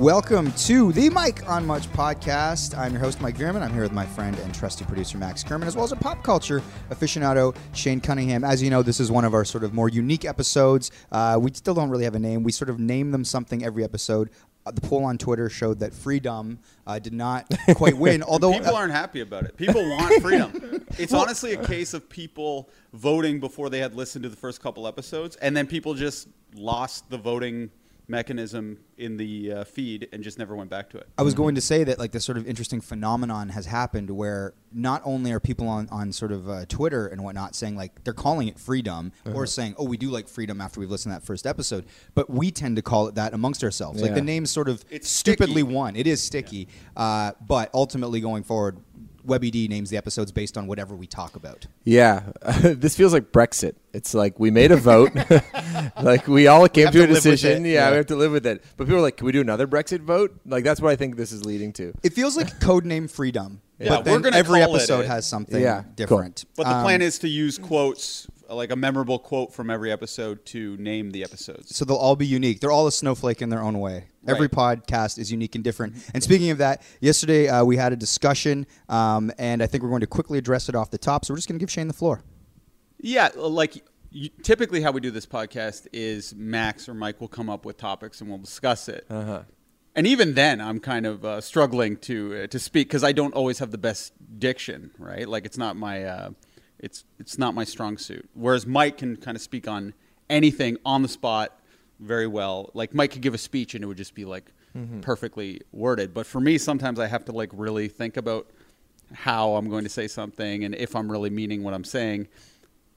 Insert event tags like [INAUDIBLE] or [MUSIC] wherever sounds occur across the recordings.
Welcome to the Mike on Much podcast. I'm your host, Mike Veerman. I'm here with my friend and trusty producer, Max Kerman, as well as a pop culture aficionado, Shane Cunningham. As you know, this is one of our sort of more unique episodes. Uh, we still don't really have a name. We sort of name them something every episode. Uh, the poll on Twitter showed that freedom uh, did not [LAUGHS] quite win, although People aren't happy about it. People want freedom. It's [LAUGHS] honestly a case of people voting before they had listened to the first couple episodes, and then people just lost the voting mechanism in the uh, feed and just never went back to it. I was going to say that like this sort of interesting phenomenon has happened where not only are people on, on sort of uh, Twitter and whatnot saying like they're calling it freedom or saying oh we do like freedom after we've listened to that first episode, but we tend to call it that amongst ourselves. Like the name sort of It's stupidly sticky. won. It is sticky, uh, but ultimately going forward, WebED names the episodes based on whatever we talk about. Yeah, [LAUGHS] this feels like Brexit. It's like we made a vote, [LAUGHS] [LAUGHS] like we all came have to to a decision. Yeah, Yeah. we have to live with it. But people are like, "Can we do another Brexit vote?" Like that's what I think this is leading to. It feels like code name freedom, Yeah, but then we're gonna every episode it. has something Yeah, cool. different. But the Um, plan is to use quotes, like a memorable quote from every episode, to name the episodes. So they'll all be unique. They're all a snowflake in their own way. Every podcast is unique and different. And speaking of that, yesterday uh, we had a discussion, um, and I think we're going to quickly address it off the top. So we're just going to give Shane the floor. Yeah, like you, typically how we do this podcast is Max or Mike will come up with topics and we'll discuss it. Uh-huh. And even then, I'm kind of uh, struggling to uh, to speak because I don't always have the best diction, right? Like it's not my uh, it's it's not my strong suit. Whereas Mike can kind of speak on anything on the spot very well. Like Mike could give a speech and it would just be like perfectly worded. But for me, sometimes I have to like really think about how I'm going to say something and if I'm really meaning what I'm saying.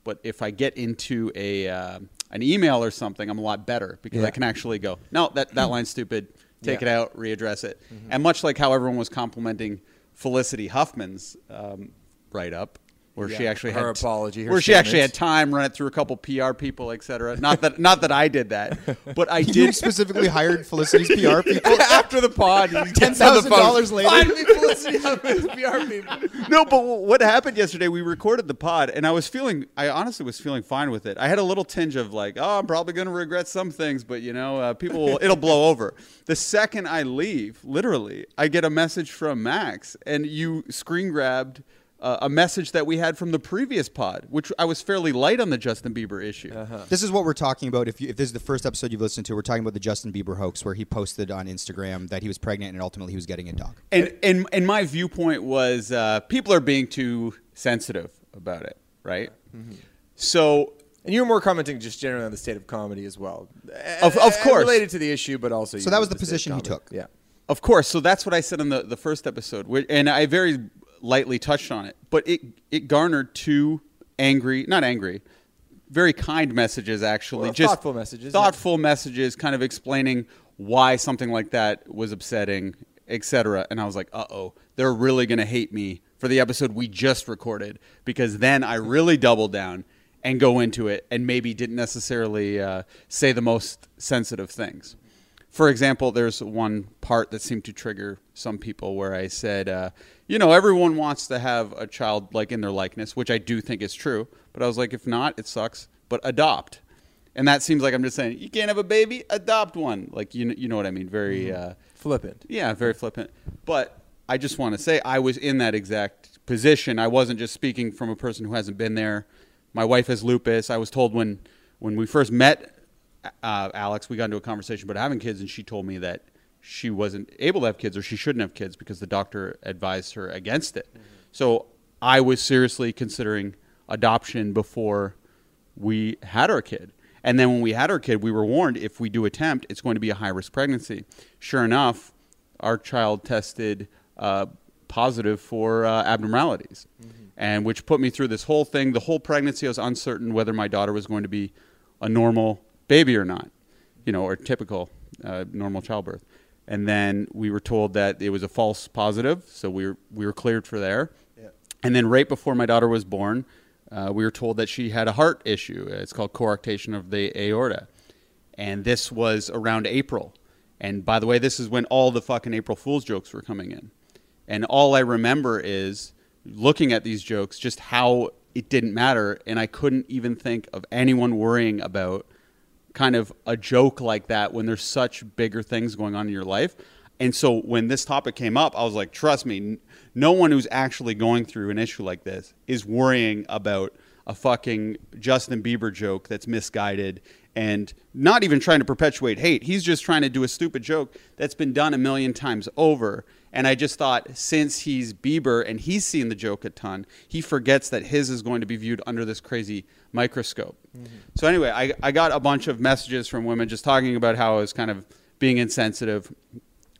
But if I get into a uh, an email or something, I'm a lot better because I can actually go, no, that that [CLEARS THROAT] line's stupid. Take Yeah. it out, readdress it. And much like how everyone was complimenting Felicity Huffman's um, write up, where she actually her had apology, her where she actually had time, run it through a couple PR people, etc. Not that not that I did that, but I You did. specifically hired Felicity's PR [LAUGHS] people. After the pod, $10,000 later. Find me Felicity PR people. no, but what happened yesterday? We recorded the pod, and I was feeling. I honestly was feeling fine with it. I had a little tinge of like, oh, I'm probably going to regret some things, but you know, uh, people, will, it'll blow over. The second I leave, literally, I get a message from Max, and you screen grabbed. Uh, a message that we had from the previous pod, which I was fairly light on the Justin Bieber issue. This is what we're talking about. If, you, if this is the first episode you've listened to, we're talking about the Justin Bieber hoax where he posted on Instagram that he was pregnant and ultimately he was getting a dog. And and and my viewpoint was uh, people are being too sensitive about it, right? So And you were more commenting just generally on the state of comedy as well. Of- of course. related to the issue, but also So that was the state of position he took. Yeah. Of course. So that's what I said in the, the first episode, and I very lightly touched on it. But it it garnered two angry, not angry, very kind messages actually, Well, just thoughtful messages, yeah. thoughtful messages, kind of explaining why something like that was upsetting, etc. And I was like, uh oh, they're really gonna hate me for the episode we just recorded because then I really double down and go into it and maybe didn't necessarily uh, say the most sensitive things. For example, there's one part that seemed to trigger some people where I said, uh, you know, everyone wants to have a child like in their likeness, which I do think is true. But I was like, if not, it sucks. But adopt, and that seems like I'm just saying you can't have a baby, adopt one. Like you, you know what I mean? Very, uh, Flippant. yeah, very flippant. But I just want to say I was in that exact position. I wasn't just speaking from a person who hasn't been there. My wife has lupus. I was told when when we first met uh, Alex, we got into a conversation about having kids, and she told me that she wasn't able to have kids or she shouldn't have kids because the doctor advised her against it. So I was seriously considering adoption before we had our kid. And then when we had our kid, we were warned if we do attempt, it's going to be a high risk pregnancy. Sure enough, our child tested uh, positive for uh, abnormalities, and which put me through this whole thing. The whole pregnancy, I was uncertain whether my daughter was going to be a normal baby or not, you know, or typical uh, normal childbirth. And then we were told that it was a false positive, so we were we were cleared for there. And then right before my daughter was born, uh, we were told that she had a heart issue. It's called coarctation of the aorta. And this was around April. And by the way, this is when all the fucking April Fool's jokes were coming in. And all I remember is looking at these jokes, just how it didn't matter. And I couldn't even think of anyone worrying about kind of a joke like that when there's such bigger things going on in your life. And so when this topic came up, I was like, trust me, no one who's actually going through an issue like this is worrying about a fucking Justin Bieber joke that's misguided and not even trying to perpetuate hate. He's just trying to do a stupid joke that's been done a million times over. And I just thought, since he's Bieber and he's seen the joke a ton, he forgets that his is going to be viewed under this crazy microscope. Mm-hmm. So, anyway, I, I got a bunch of messages from women just talking about how I was kind of being insensitive.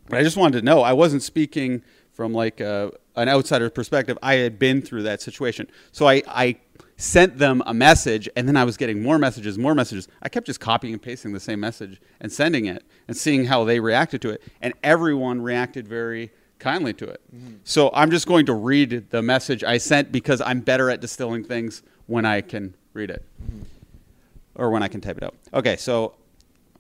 But I just wanted to know I wasn't speaking from like a, an outsider's perspective. I had been through that situation. So I, I sent them a message and then I was getting more messages, more messages. I kept just copying and pasting the same message and sending it and seeing how they reacted to it. And everyone reacted very kindly to it. So I'm just going to read the message I sent because I'm better at distilling things when I can read it or when I can type it out. Okay, so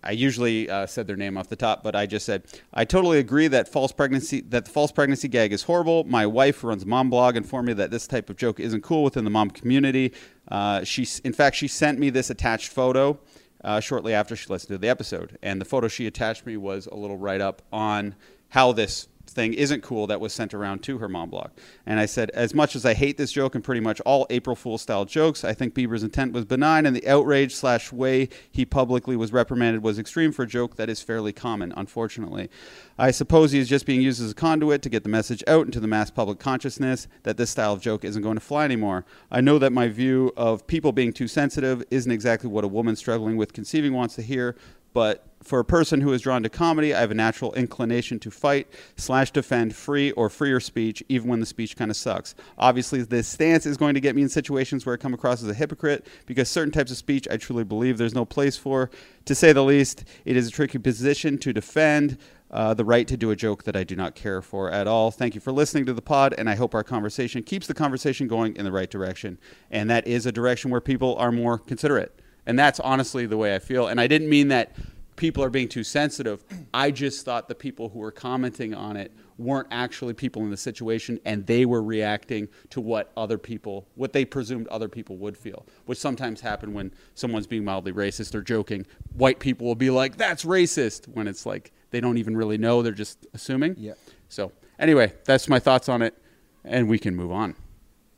I usually uh, said their name off the top, but I just said I totally agree that false pregnancy that the false pregnancy gag is horrible. My wife, runs mom blog, and informed me that this type of joke isn't cool within the mom community. Uh, she, in fact, she sent me this attached photo uh, shortly after she listened to the episode, and the photo she attached me was a little write up on how this thing isn't cool that was sent around to her mom blog. And I said, as much as I hate this joke and pretty much all April Fool style jokes, I think Bieber's intent was benign, and the outrage slash way he publicly was reprimanded was extreme for a joke that is fairly common, unfortunately. I suppose he is just being used as a conduit to get the message out into the mass public consciousness that this style of joke isn't going to fly anymore. I know that my view of people being too sensitive isn't exactly what a woman struggling with conceiving wants to hear, but for a person who is drawn to comedy, I have a natural inclination to fight slash defend free or freer speech, even when the speech kind of sucks. Obviously, this stance is going to get me in situations where I come across as a hypocrite because certain types of speech I truly believe there's no place for. To say the least, it is a tricky position to defend. Uh, the right to do a joke that I do not care for at all. Thank you for listening to the pod, and I hope our conversation keeps the conversation going in the right direction. And that is a direction where people are more considerate. And that's honestly the way I feel. And I didn't mean that people are being too sensitive. I just thought the people who were commenting on it weren't actually people in the situation and they were reacting to what other people what they presumed other people would feel which sometimes happen when someone's being mildly racist or joking white people will be like that's racist when it's like they don't even really know they're just assuming Yeah. so anyway that's my thoughts on it and we can move on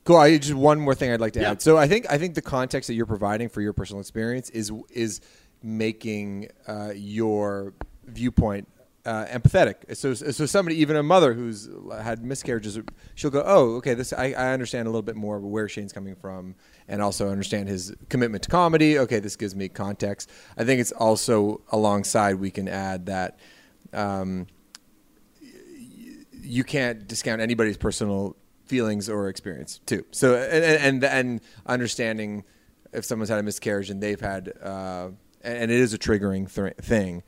Cool. I just one more thing I'd like to Yeah. add. So I think I think the context that you're providing for your personal experience is is making uh, your viewpoint uh, empathetic. So so somebody, even a mother who's had miscarriages, she'll go, "Oh, okay, this I, I understand a little bit more where Shane's coming from, and also understand his commitment to comedy. Okay, this gives me context. I think it's also alongside we can add that." Um, you can't discount anybody's personal feelings or experience too. So and and and understanding if someone's had a miscarriage and they've had uh, and it is a triggering th- thing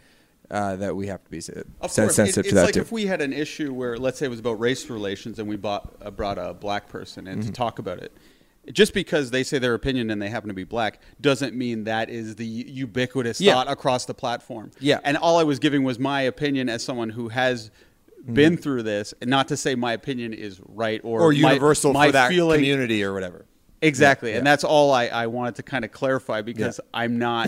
uh, that we have to be sen- Of sen- course, sensitive it, to it's that like too. if we had an issue where, let's say, it was about race relations, and we bought, uh, brought a black person Mm-hmm. in to talk about it. Just because they say their opinion and they happen to be black doesn't mean that is the ubiquitous Yeah. thought across the platform. Yeah. And all I was giving was my opinion as someone who has Mm-hmm. been through this, and not to say my opinion is right or or my- universal my for that feeling, community or whatever. Exactly. Yeah, And that's all I, I wanted to kind of clarify because I'm not.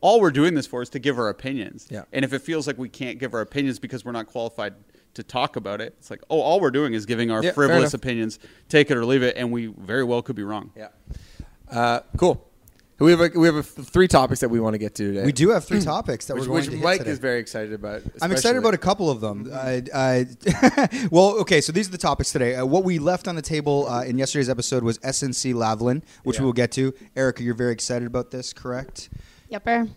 all we're doing this for is to give our opinions. Yeah. And if it feels like we can't give our opinions because we're not qualified to talk about it, it's like, oh, all we're doing is giving our Yeah, frivolous opinions, take it or leave it, and we very well could be wrong. Yeah. Uh, cool. We have a, we have a, three topics that we want to get to today. We do have three [CLEARS THROAT] topics that which, we're going which to hit Mike today. is very excited about. I'm excited about a couple of them. I, I, [LAUGHS] well, okay, so these are the topics today. Uh, what we left on the table uh, in yesterday's episode was SNC Lavalin, which Yeah. we will get to. Erica, you're very excited about this, correct? Yepper.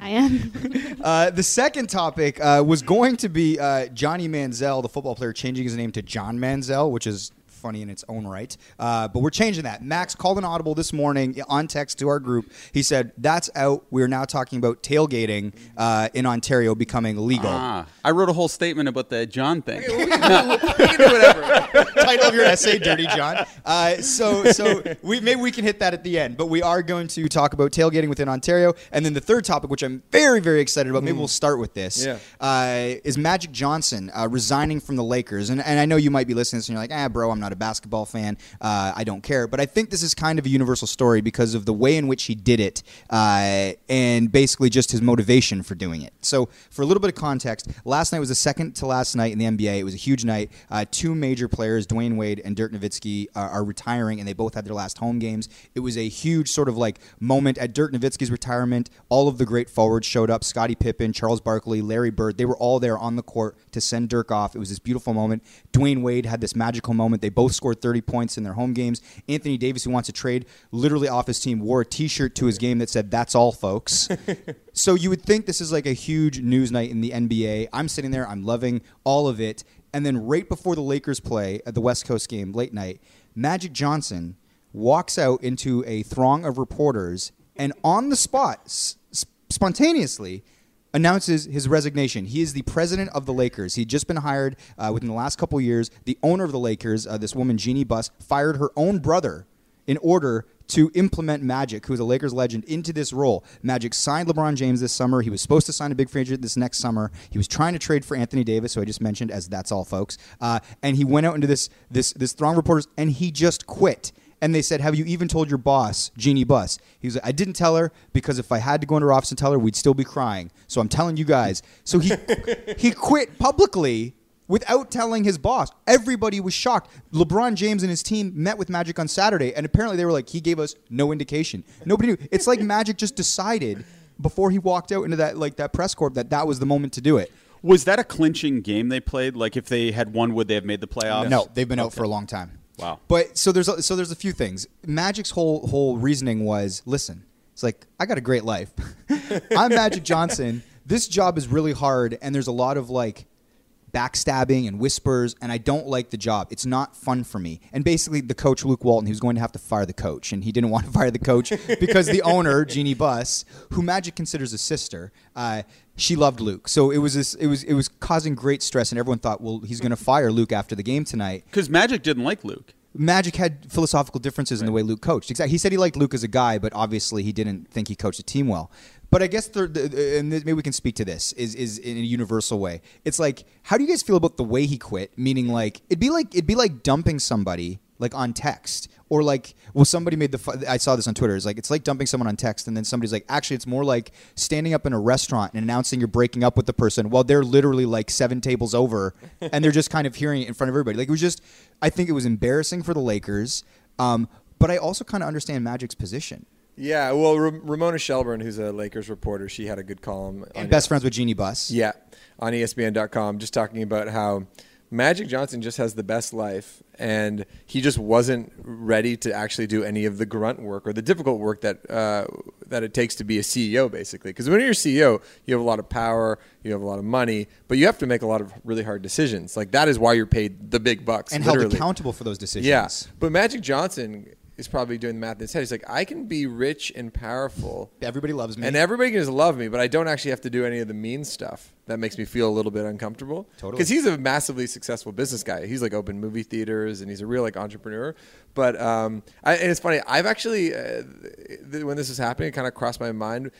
I am. [LAUGHS] Uh, the second topic uh, was going to be uh, Johnny Manziel, the football player, changing his name to John Manziel, which is funny in its own right. Uh, but we're changing that. Max called an audible this morning on text to our group. He said, That's out. We're now talking about tailgating uh, in Ontario becoming legal. Ah, I wrote a whole statement about the John thing. we can do whatever. [LAUGHS] title of your essay, Dirty John. Uh, so, so we maybe we can hit that at the end, but we are going to talk about tailgating within Ontario, and then the third topic, which I'm very, very excited about. Maybe we'll start with this. Yeah. Uh, is Magic Johnson uh, resigning from the Lakers? And, and I know you might be listening to this and you're like, ah, bro, I'm not a basketball fan. Uh, I don't care. But I think this is kind of a universal story because of the way in which he did it, uh, and basically just his motivation for doing it. So, for a little bit of context, last night was the second to last night in the NBA. It was a huge night. Uh, two major players, Dwyane Wade and Dirk Nowitzki, are, are retiring, and they both had their last home games. It was a huge sort of like moment at Dirk Nowitzki's retirement. All of the great forwards showed up: Scottie Pippen, Charles Barkley, Larry Bird. They were all there on the court to send Dirk off. It was this beautiful moment. Dwyane Wade had this magical moment. They both scored 30 points in their home games. Anthony Davis, who wants to trade, literally off his team, wore a T-shirt to his game that said "That's all, folks." [LAUGHS] so you would think this is like a huge news night in the NBA. I'm sitting there, I'm loving all of it, and then right before the Lakers play at the West Coast game late night, Magic Johnson walks out into a throng of reporters and on the spot, s- spontaneously announces his resignation. He is the president of the Lakers. He'd just been hired uh, within the last couple years. The owner of the Lakers, uh, this woman Jeannie Buss, fired her own brother in order to implement Magic, who's a Lakers legend, into this role. Magic signed LeBron James this summer. He was supposed to sign a big free agent this next summer. He was trying to trade for Anthony Davis, who I just mentioned as that's all, folks. Uh, and he went out into this this this throng of reporters, and he just quit. And they said, "Have you even told your boss, Jeannie Buss?" He was like, "I didn't tell her because if I had to go into her office and tell her, we'd still be crying. So I'm telling you guys." So he [LAUGHS] he quit publicly without telling his boss. Everybody was shocked. LeBron James and his team met with Magic on Saturday, and apparently they were like, "He gave us no indication. Nobody knew." It's like Magic just decided before he walked out into that like that press corp that that was the moment to do it. Was that a clinching game they played? Like if they had won, would they have made the playoffs? No, they've been out for a long time. Wow. But so there's a, so there's a few things. Magic's whole whole reasoning was, listen, it's like I got a great life. [LAUGHS] I'm Magic Johnson. This job is really hard, and there's a lot of like backstabbing and whispers, and I don't like the job. It's not fun for me. And basically, the coach Luke Walton, he was going to have to fire the coach, and he didn't want to [LAUGHS] fire the coach because the owner Jeannie Buss, who Magic considers a sister, uh, she loved Luke. So it was this, it was it was causing great stress, and everyone thought, well, he's going to fire Luke after the game tonight. Because Magic didn't like Luke. Magic had philosophical differences in the way Luke coached. Exactly. He said he liked Luke as a guy, but obviously he didn't think he coached the team well. But I guess the, the, and maybe we can speak to this is is in a universal way. It's like, how do you guys feel about the way he quit? Meaning, like it'd be like it'd be like dumping somebody like on text or like well somebody made the I saw this on Twitter. It's like it's like dumping someone on text and then somebody's like actually it's more like standing up in a restaurant and announcing you're breaking up with the person while they're literally like seven tables over [LAUGHS] and they're just kind of hearing it in front of everybody. Like it was just I think it was embarrassing for the Lakers. Um, but I also kind of understand Magic's position. Yeah, well, Ra- Ramona Shelburne, who's a Lakers reporter, she had a good column. And best friends with Jeannie Buss. Yeah, on ESPN.com, just talking about how Magic Johnson just has the best life, and he just wasn't ready to actually do any of the grunt work or the difficult work that uh, that it takes to be a CEO, basically. Because when you're a CEO, you have a lot of power, you have a lot of money, but you have to make a lot of really hard decisions. Like that is why you're paid the big bucks and held accountable for those decisions. Yeah, but Magic Johnson is probably doing the math in his head. He's like, I can be rich and powerful. Everybody loves me. And everybody can just love me, but I don't actually have to do any of the mean stuff that makes me feel a little bit uncomfortable. Totally. Because he's a massively successful business guy. He's like open movie theaters and he's a real like entrepreneur. But um, I, and it's funny. I've actually uh, th- when this was happening, it kind of crossed my mind.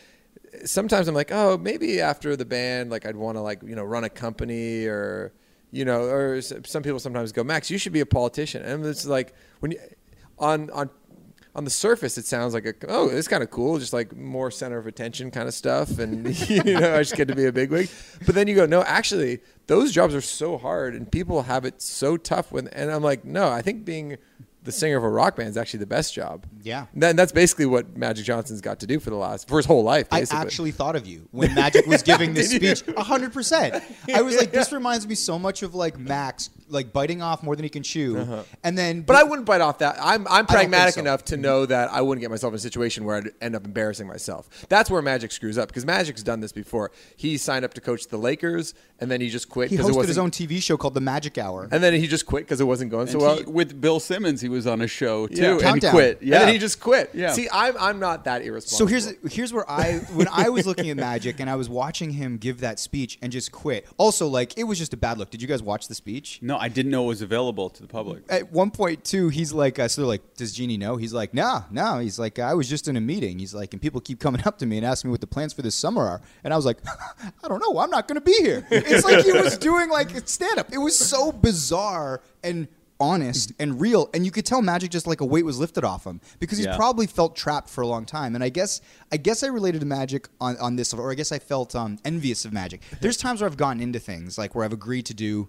Sometimes I'm like, oh, maybe after the band, like I'd want to like you know run a company or you know, or s- some people sometimes go, Max, you should be a politician. And it's like when you on on on the surface, it sounds like a oh, it's kind of cool, just like more center of attention kind of stuff, and [LAUGHS] you know, I just get to be a bigwig. But then you go, no, actually, those jobs are so hard, and people have it so tough. When and I'm like, no, I think being the singer of a rock band is actually the best job. Yeah. Then that's basically what Magic Johnson's got to do for the last for his whole life. I actually thought of you when Magic was giving [LAUGHS] this Did you? speech. hundred percent. I was like, this reminds me so much of like Max, like biting off more than he can chew, and then. Uh-huh. But I wouldn't bite off that. I'm I'm pragmatic so. enough to know that I wouldn't get myself in a situation where I'd end up embarrassing myself. That's where Magic screws up because Magic's done this before. He signed up to coach the Lakers and then he just quit he because it hosted wasn't. his own TV show called The Magic Hour. and then he just quit because it wasn't going so And well. with Bill Simmons, he was on a show too Yeah. and Countdown. quit. And Yeah, then he just quit. Yeah. See, I'm I'm not that irresponsible. So here's here's where I when I was looking at Magic and I was watching him give that speech and just quit. Also, like it was just a bad look. Did you guys watch the speech? no, I didn't know it was available to the public. At one point too, he's like, uh, so they're like, does Jeannie know? He's like, no, no. He's like, I was just in a meeting. He's like, and people keep coming up to me and asking me what the plans for this summer are, and I was like, [LAUGHS] I don't know. I'm not going to be here. It's like he was [LAUGHS] doing like stand up. It was so bizarre and honest and real and you could tell magic just like a weight was lifted off him because he's Yeah. probably felt trapped for a long time and i guess i guess i related to magic on, on this or i guess i felt um, envious of magic [LAUGHS] there's times where i've gotten into things like where i've agreed to do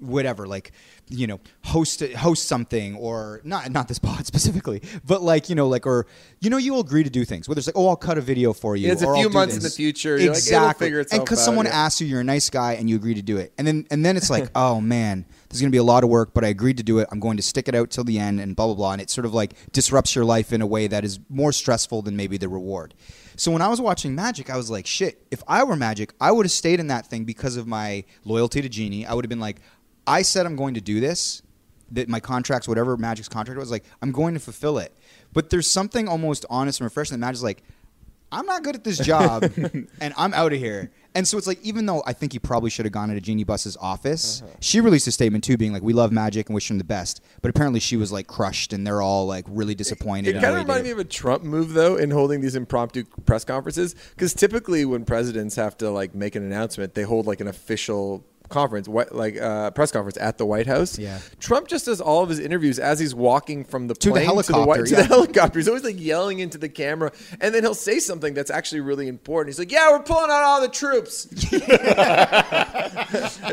whatever like you know host host something or not not this [LAUGHS] pod specifically but like you know like or you know you'll agree to do things whether it's like oh i'll cut a video for you It's a few months in the future. Like, exactly figure and because someone yeah. asks you you're a nice guy and you agree to do it and then and then it's like [LAUGHS] oh man there's going to be a lot of work but i agreed to do it. I'm going to stick it out till the end and blah blah blah. And it sort of like disrupts your life in a way that is more stressful than maybe the reward. So when i was watching magic i was like shit if i were magic i would have stayed in that thing because of my loyalty to Jeannie. I would have been like i said i'm going to do this that my contracts whatever magic's contract was like i'm going to fulfill it. But there's something almost honest and refreshing that magic's like I'm not good at this job [LAUGHS] and I'm out of here. And so it's like, even though I think he probably should have gone into Jeannie Buss's office, Uh-huh. she released a statement too, being like, "We love Magic and wish him the best." But apparently, she was like crushed, and they're all like really disappointed. It in kind of reminded me of a Trump move, though, in holding these impromptu press conferences. Because typically, when presidents have to like make an announcement, they hold like an official conference, what like uh, press conference at the White House. Yeah. Trump just does all of his interviews as he's walking from the To the plane to the, helicopter, White, to yeah. the helicopter. He's always like yelling into the camera, and then he'll say something that's actually really important. He's like, "Yeah, we're pulling out all the troops." [LAUGHS] and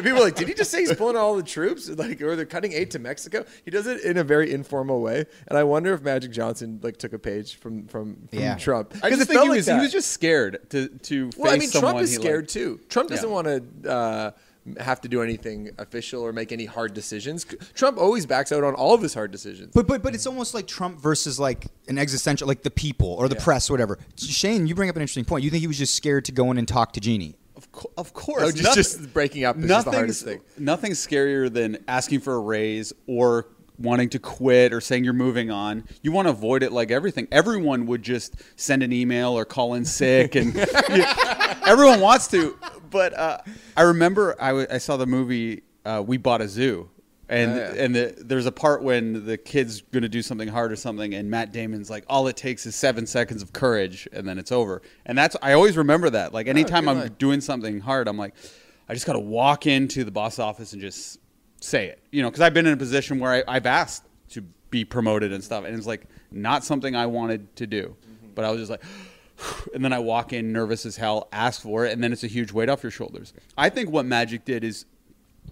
people are like, "Did he just say he's pulling out all the troops? Like, or they're cutting aid to Mexico?" He does it in a very informal way, and I wonder if Magic Johnson like took a page from from, from Yeah. Trump. I 'Cause just think he like was he was just scared to to face Well, I mean, Trump is scared liked. too. Trump doesn't Yeah. want to uh, have to do anything official or make any hard decisions. Trump always backs out on all of his hard decisions. But but but it's almost like Trump versus like an existential, like the people or the Yeah. press, whatever. Shane, you bring up an interesting point. You think he was just scared to go in and talk to Jeannie? Of, co- of course, Oh, just, nothing- just breaking up is just the hardest nothing's thing. nothing's scarier than asking for a raise or wanting to quit or saying you're moving on. You want to avoid it like everything. Everyone would just send an email or call in sick, and [LAUGHS] everyone wants to. But uh, I remember I, w- I saw the movie uh, We Bought a Zoo. And Oh, yeah. and the, there's a part when the kid's going to do something hard or something, and Matt Damon's like, all it takes is seven seconds of courage, and then it's over. And that's I always remember that. Like anytime good I'm doing something hard, I'm like, I just got to walk into the boss office and just say it. You know, because I've been in a position where I, I've asked to be promoted and stuff, and it's like not something I wanted to do, mm-hmm. but I was just like. [SIGHS] And then I walk in nervous as hell, ask for it, and then it's a huge weight off your shoulders. I think what Magic did is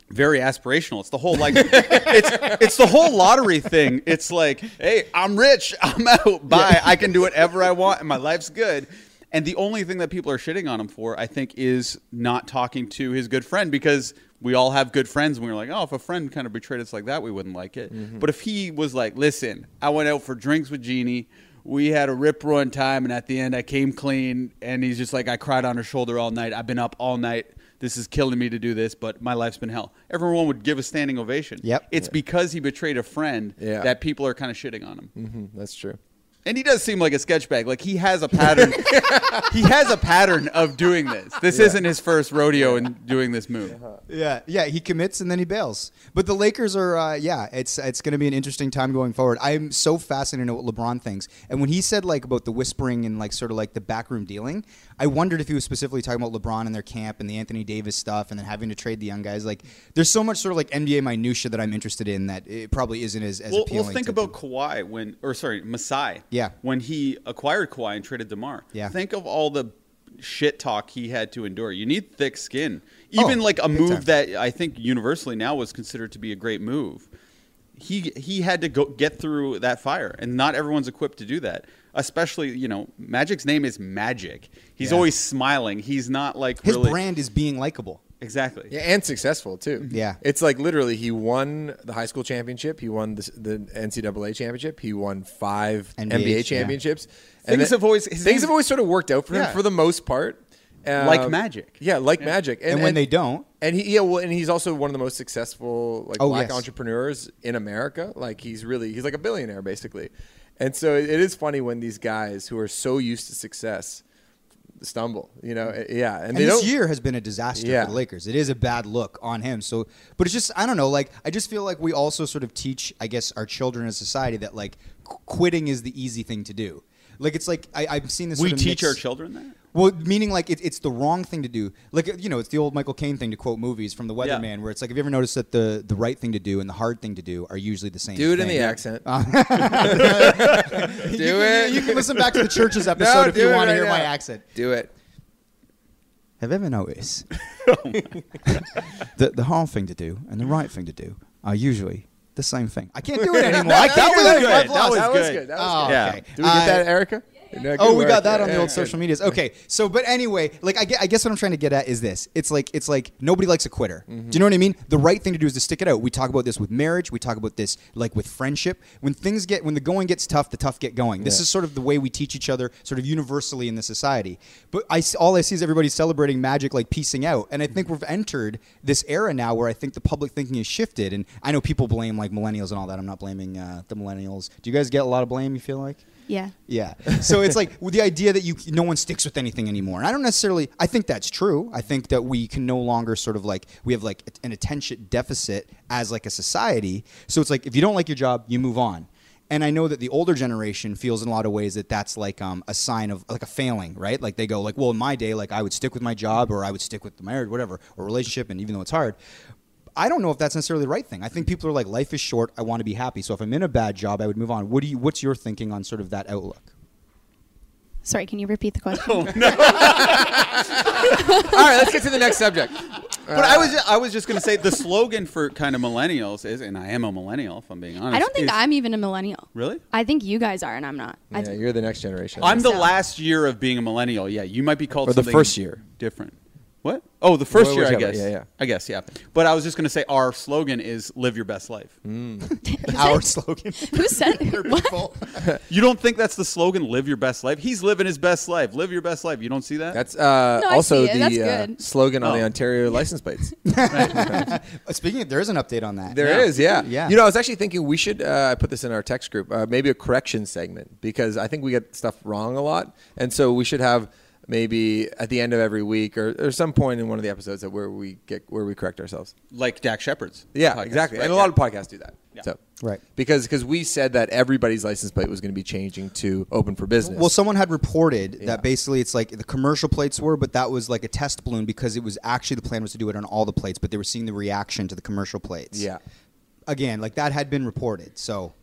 very aspirational. It's the whole like [LAUGHS] it's it's the whole lottery thing. It's like, hey, I'm rich, [LAUGHS] I'm out, bye. I can do whatever I want, and my life's good. And the only thing that people are shitting on him for, I think, is not talking to his good friend because we all have good friends. And we are like, oh, if a friend kind of betrayed us like that, we wouldn't like it. But if he was like, listen, I went out for drinks with Jeannie. We had a rip roaring time, and at the end, I came clean. And he's just like, I cried on her shoulder all night. I've been up all night this is killing me to do this, but my life's been hell. Everyone would give a standing ovation. Yep. It's because he betrayed a friend Yeah. that people are kind of shitting on him. Mhm, that's true. And he does seem like a sketch bag. Like he has a pattern. [LAUGHS] he has a pattern of doing this. This isn't his first rodeo in doing this move. Yeah, yeah, he commits and then he bails. But the Lakers are, uh, yeah, it's it's going to be an interesting time going forward. I'm so fascinated to know what LeBron thinks. And when he said like about the whispering and like sort of like the backroom dealing, I wondered if he was specifically talking about LeBron and their camp and the Anthony Davis stuff, and then having to trade the young guys. Like, there's so much sort of like NBA minutia that I'm interested in that it probably isn't as as Well, appealing. well, think about Kawhi when, or sorry, Masai. Yeah. When he acquired Kawhi and traded Demar. Yeah. Think of all the shit talk he had to endure. You need thick skin. Oh, Even like a move time. that I think universally now was considered to be a great move. He he had to go get through that fire, and not everyone's equipped to do that. Especially, you know, Magic's name is Magic. He's Yeah. always smiling. He's not like his really brand is being likable. exactly. Yeah, and successful too. Yeah. it's like literally he won the high school championship, he won the, the NCAA championship, he won five NBA, NBA, yeah. championships. Things then- have always- his things name- have always sort of worked out for him Yeah. for the most part. Like Um, magic. Yeah, like magic. And, when they don't, And he, yeah, well, and he's also one of the most successful like Oh, black yes. entrepreneurs in America. Like he's really, he's like a billionaire basically. And so it, it is funny when these guys who are so used to success stumble. You know, eh, yeah, and, and they this don't. year has been a disaster Yeah. for the Lakers. It is a bad look on him. So, but it's just I don't know. Like I just feel like we also sort of teach, I guess, our children as society that like qu- quitting is the easy thing to do. Like it's like I, I've seen this. We sort of teach mix- our children that. Well, meaning like it, it's the wrong thing to do. Like you know, it's the old Michael Caine thing to quote movies from The Yeah. Weatherman, where it's like, have you ever noticed that the the right thing to do and the hard thing to do are usually the same? Do it in the accent. Uh, [LAUGHS] [LAUGHS] do you, it. You can listen back to the churches [LAUGHS] episode if you want to right hear my accent. Do it. Have you ever noticed that the hard thing to do and the right thing to do are usually the same thing? I can't do it anymore. I That can't was do it. good. That was that was good. That was Oh, good. Yeah. okay. Do we get Uh, that, Erica? No, good Oh, we work. got that on the old social medias. Okay, so but anyway, like I guess, I guess what I'm trying to get at is this: it's like it's like nobody likes a quitter. Do you know what I mean? The right thing to do is to stick it out. We talk about this with marriage. We talk about this like with friendship. When things get when the going gets tough, the tough get going. This Yeah. is sort of the way we teach each other, sort of universally in the society. But I all I see is everybody celebrating magic, like piecing out, and I think we've entered this era now where I think the public thinking has shifted. And I know people blame like millennials and all that. I'm not blaming uh, the millennials. Do you guys get a lot of blame? You feel like? Yeah. Yeah. So it's like [LAUGHS] the idea that you no one sticks with anything anymore. And I don't necessarily I think that's true. I think that we can no longer sort of like we have like an attention deficit as like a society. So it's like if you don't like your job, you move on. And I know that the older generation feels in a lot of ways that that's like um, a sign of like a failing, right? Like they go like, well, in my day, like I would stick with my job or I would stick with the marriage, whatever, or relationship, and even though it's hard, I don't know if that's necessarily the right thing. I think mm-hmm. people are like, life is short. I want to be happy. So if I'm in a bad job, I would move on. What do you? What's your thinking on sort of that outlook? Sorry, can you repeat the question? Oh, no. All right, let's get to the next subject. But I was I was just going to say the slogan for kind of millennials is, and I am a millennial if I'm being honest. I don't think is- I'm even a millennial. really. I think you guys are, and I'm not. I Yeah, th- you're the next generation. I'm the so. last year of being a millennial. Yeah, you might be called Or the first year. different. What? Oh, the first year, I guess. Yeah, yeah. I guess, yeah. But I was just going to say our slogan is "Live your best life." [LAUGHS] Our slogan. Who said [LAUGHS] what? People. [LAUGHS] You don't think that's the slogan? Live your best life. He's living his best life. Live your best life. You don't see that? That's uh, No, I also see it. the That's uh, good. slogan on the Oh. Ontario license plates. Uh, Speaking of, there is an update on that. There is, Yeah. yeah. Yeah. You know, I was actually thinking we should uh, put this in our text group, uh, maybe a correction segment, because I think we get stuff wrong a lot, and so we should have maybe at the end of every week or, or some point in one of the episodes that where we get where we correct ourselves. like Dax Shepard's. Yeah, podcast, exactly. right? And a lot Yeah. of podcasts do that. Yeah. So Right. because because we said that everybody's license plate was going to be changing to open for business. Well, someone had reported Yeah. that basically it's like the commercial plates were, but that was like a test balloon because it was actually the plan was to do it on all the plates, but they were seeing the reaction to the commercial plates. yeah, Again, like that had been reported. So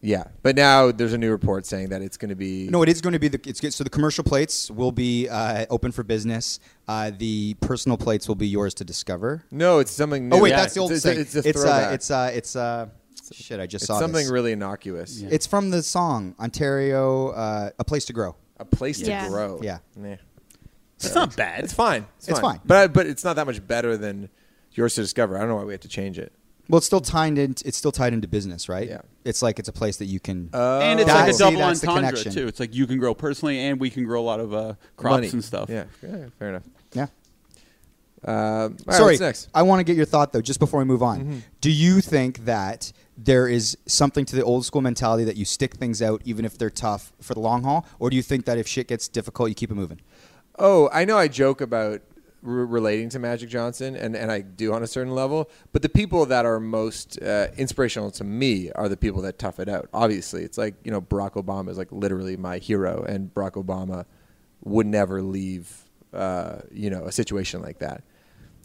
yeah. But now there's a new report saying that it's going to be no, it is going to be the it's good. So the commercial plates will be uh, open for business. Uh, the personal plates will be yours to discover. no, it's something. New. Oh wait, Yeah, that's the old it's, thing. It's, a it's uh, it's uh, it's uh, shit. I just It's saw something this. really innocuous. Yeah. It's from the song Ontario, uh, a place to grow. A place to grow. Yeah. Nah. It's not bad. It's fine. It's, It's fine. fine. But I, but it's not that much better than yours to discover. I don't know why we have to change it. Well, it's still tied in. It's still tied into business, right? Yeah. It's like it's a place that you can. Uh, and it's That- like a double that's the entendre connection. too. It's like you can grow personally, and we can grow a lot of uh, crops money and stuff. Yeah. yeah fair enough. yeah. Uh, all right, Sorry. what's next? I want to get your thought though, just before we move on. Mm-hmm. Do you think that there is something to the old school mentality that you stick things out even if they're tough for the long haul, or do you think that if shit gets difficult, you keep it moving? Oh, I know I joke about re- relating to Magic Johnson, and, and I do on a certain level, but the people that are most uh, inspirational to me are the people that tough it out. Obviously, it's like, you know, Barack Obama is like literally my hero, and Barack Obama would never leave, uh, you know, a situation like that.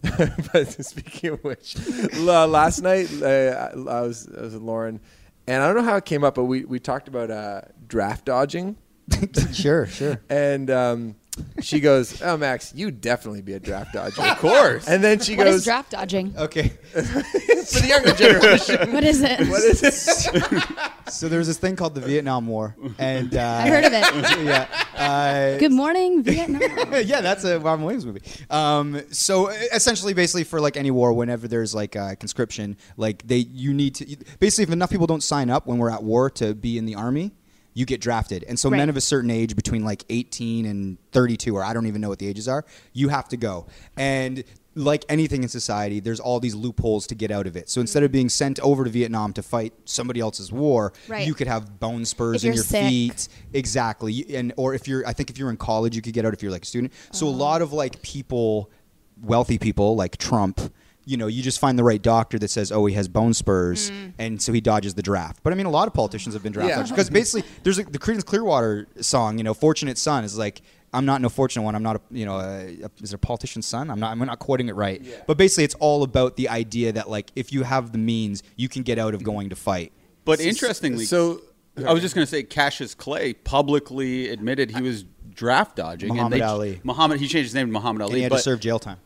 [LAUGHS] but speaking of which, la- last night uh, I was I was with Lauren, and I don't know how it came up, but we, we talked about uh, draft dodging. [LAUGHS] sure, sure. [LAUGHS] And um, she goes, "Oh, Max, you definitely be a draft dodger, of course." And then she What goes, is draft dodging? Okay. [LAUGHS] "For the younger generation, [LAUGHS] What is it? what is it?" [LAUGHS] so there's this thing called the Vietnam War, and uh, I heard of it. yeah. Uh, Good morning, Vietnam. yeah, that's a Robin Williams movie. Um, so essentially, basically, for like any war, whenever there's like uh, conscription, like they you need to basically if enough people don't sign up when we're at war to be in the army, you get drafted. And so Right. men of a certain age, between like 18 and 32, or I don't even know what the ages are, you have to go. And like anything in society, there's all these loopholes to get out of it. So instead of being sent over to Vietnam to fight somebody else's war, Right. you could have bone spurs in your sick. feet. Exactly. And or if you're I think if you're in college you could get out if you're like a student. So a Uh-huh. lot of like people wealthy people like Trump, you know, you just find the right doctor that says, "Oh, he has bone spurs," Mm. and so he dodges the draft. But I mean, a lot of politicians have been draft Yeah. dodgers because basically, there's like the Creedence Clearwater song, you know, "Fortunate Son" is like, "I'm not no fortunate one. I'm not a, you know, a, a, is it a politician's son? I'm not. I'm not quoting it right. But basically, it's all about the idea that like, if you have the means, you can get out of going to fight. But interestingly, So I was just going to say, Cassius Clay publicly admitted he was draft dodging. and Muhammad they- Ali. Muhammad. He changed his name to Muhammad And Ali. he had but to serve jail time.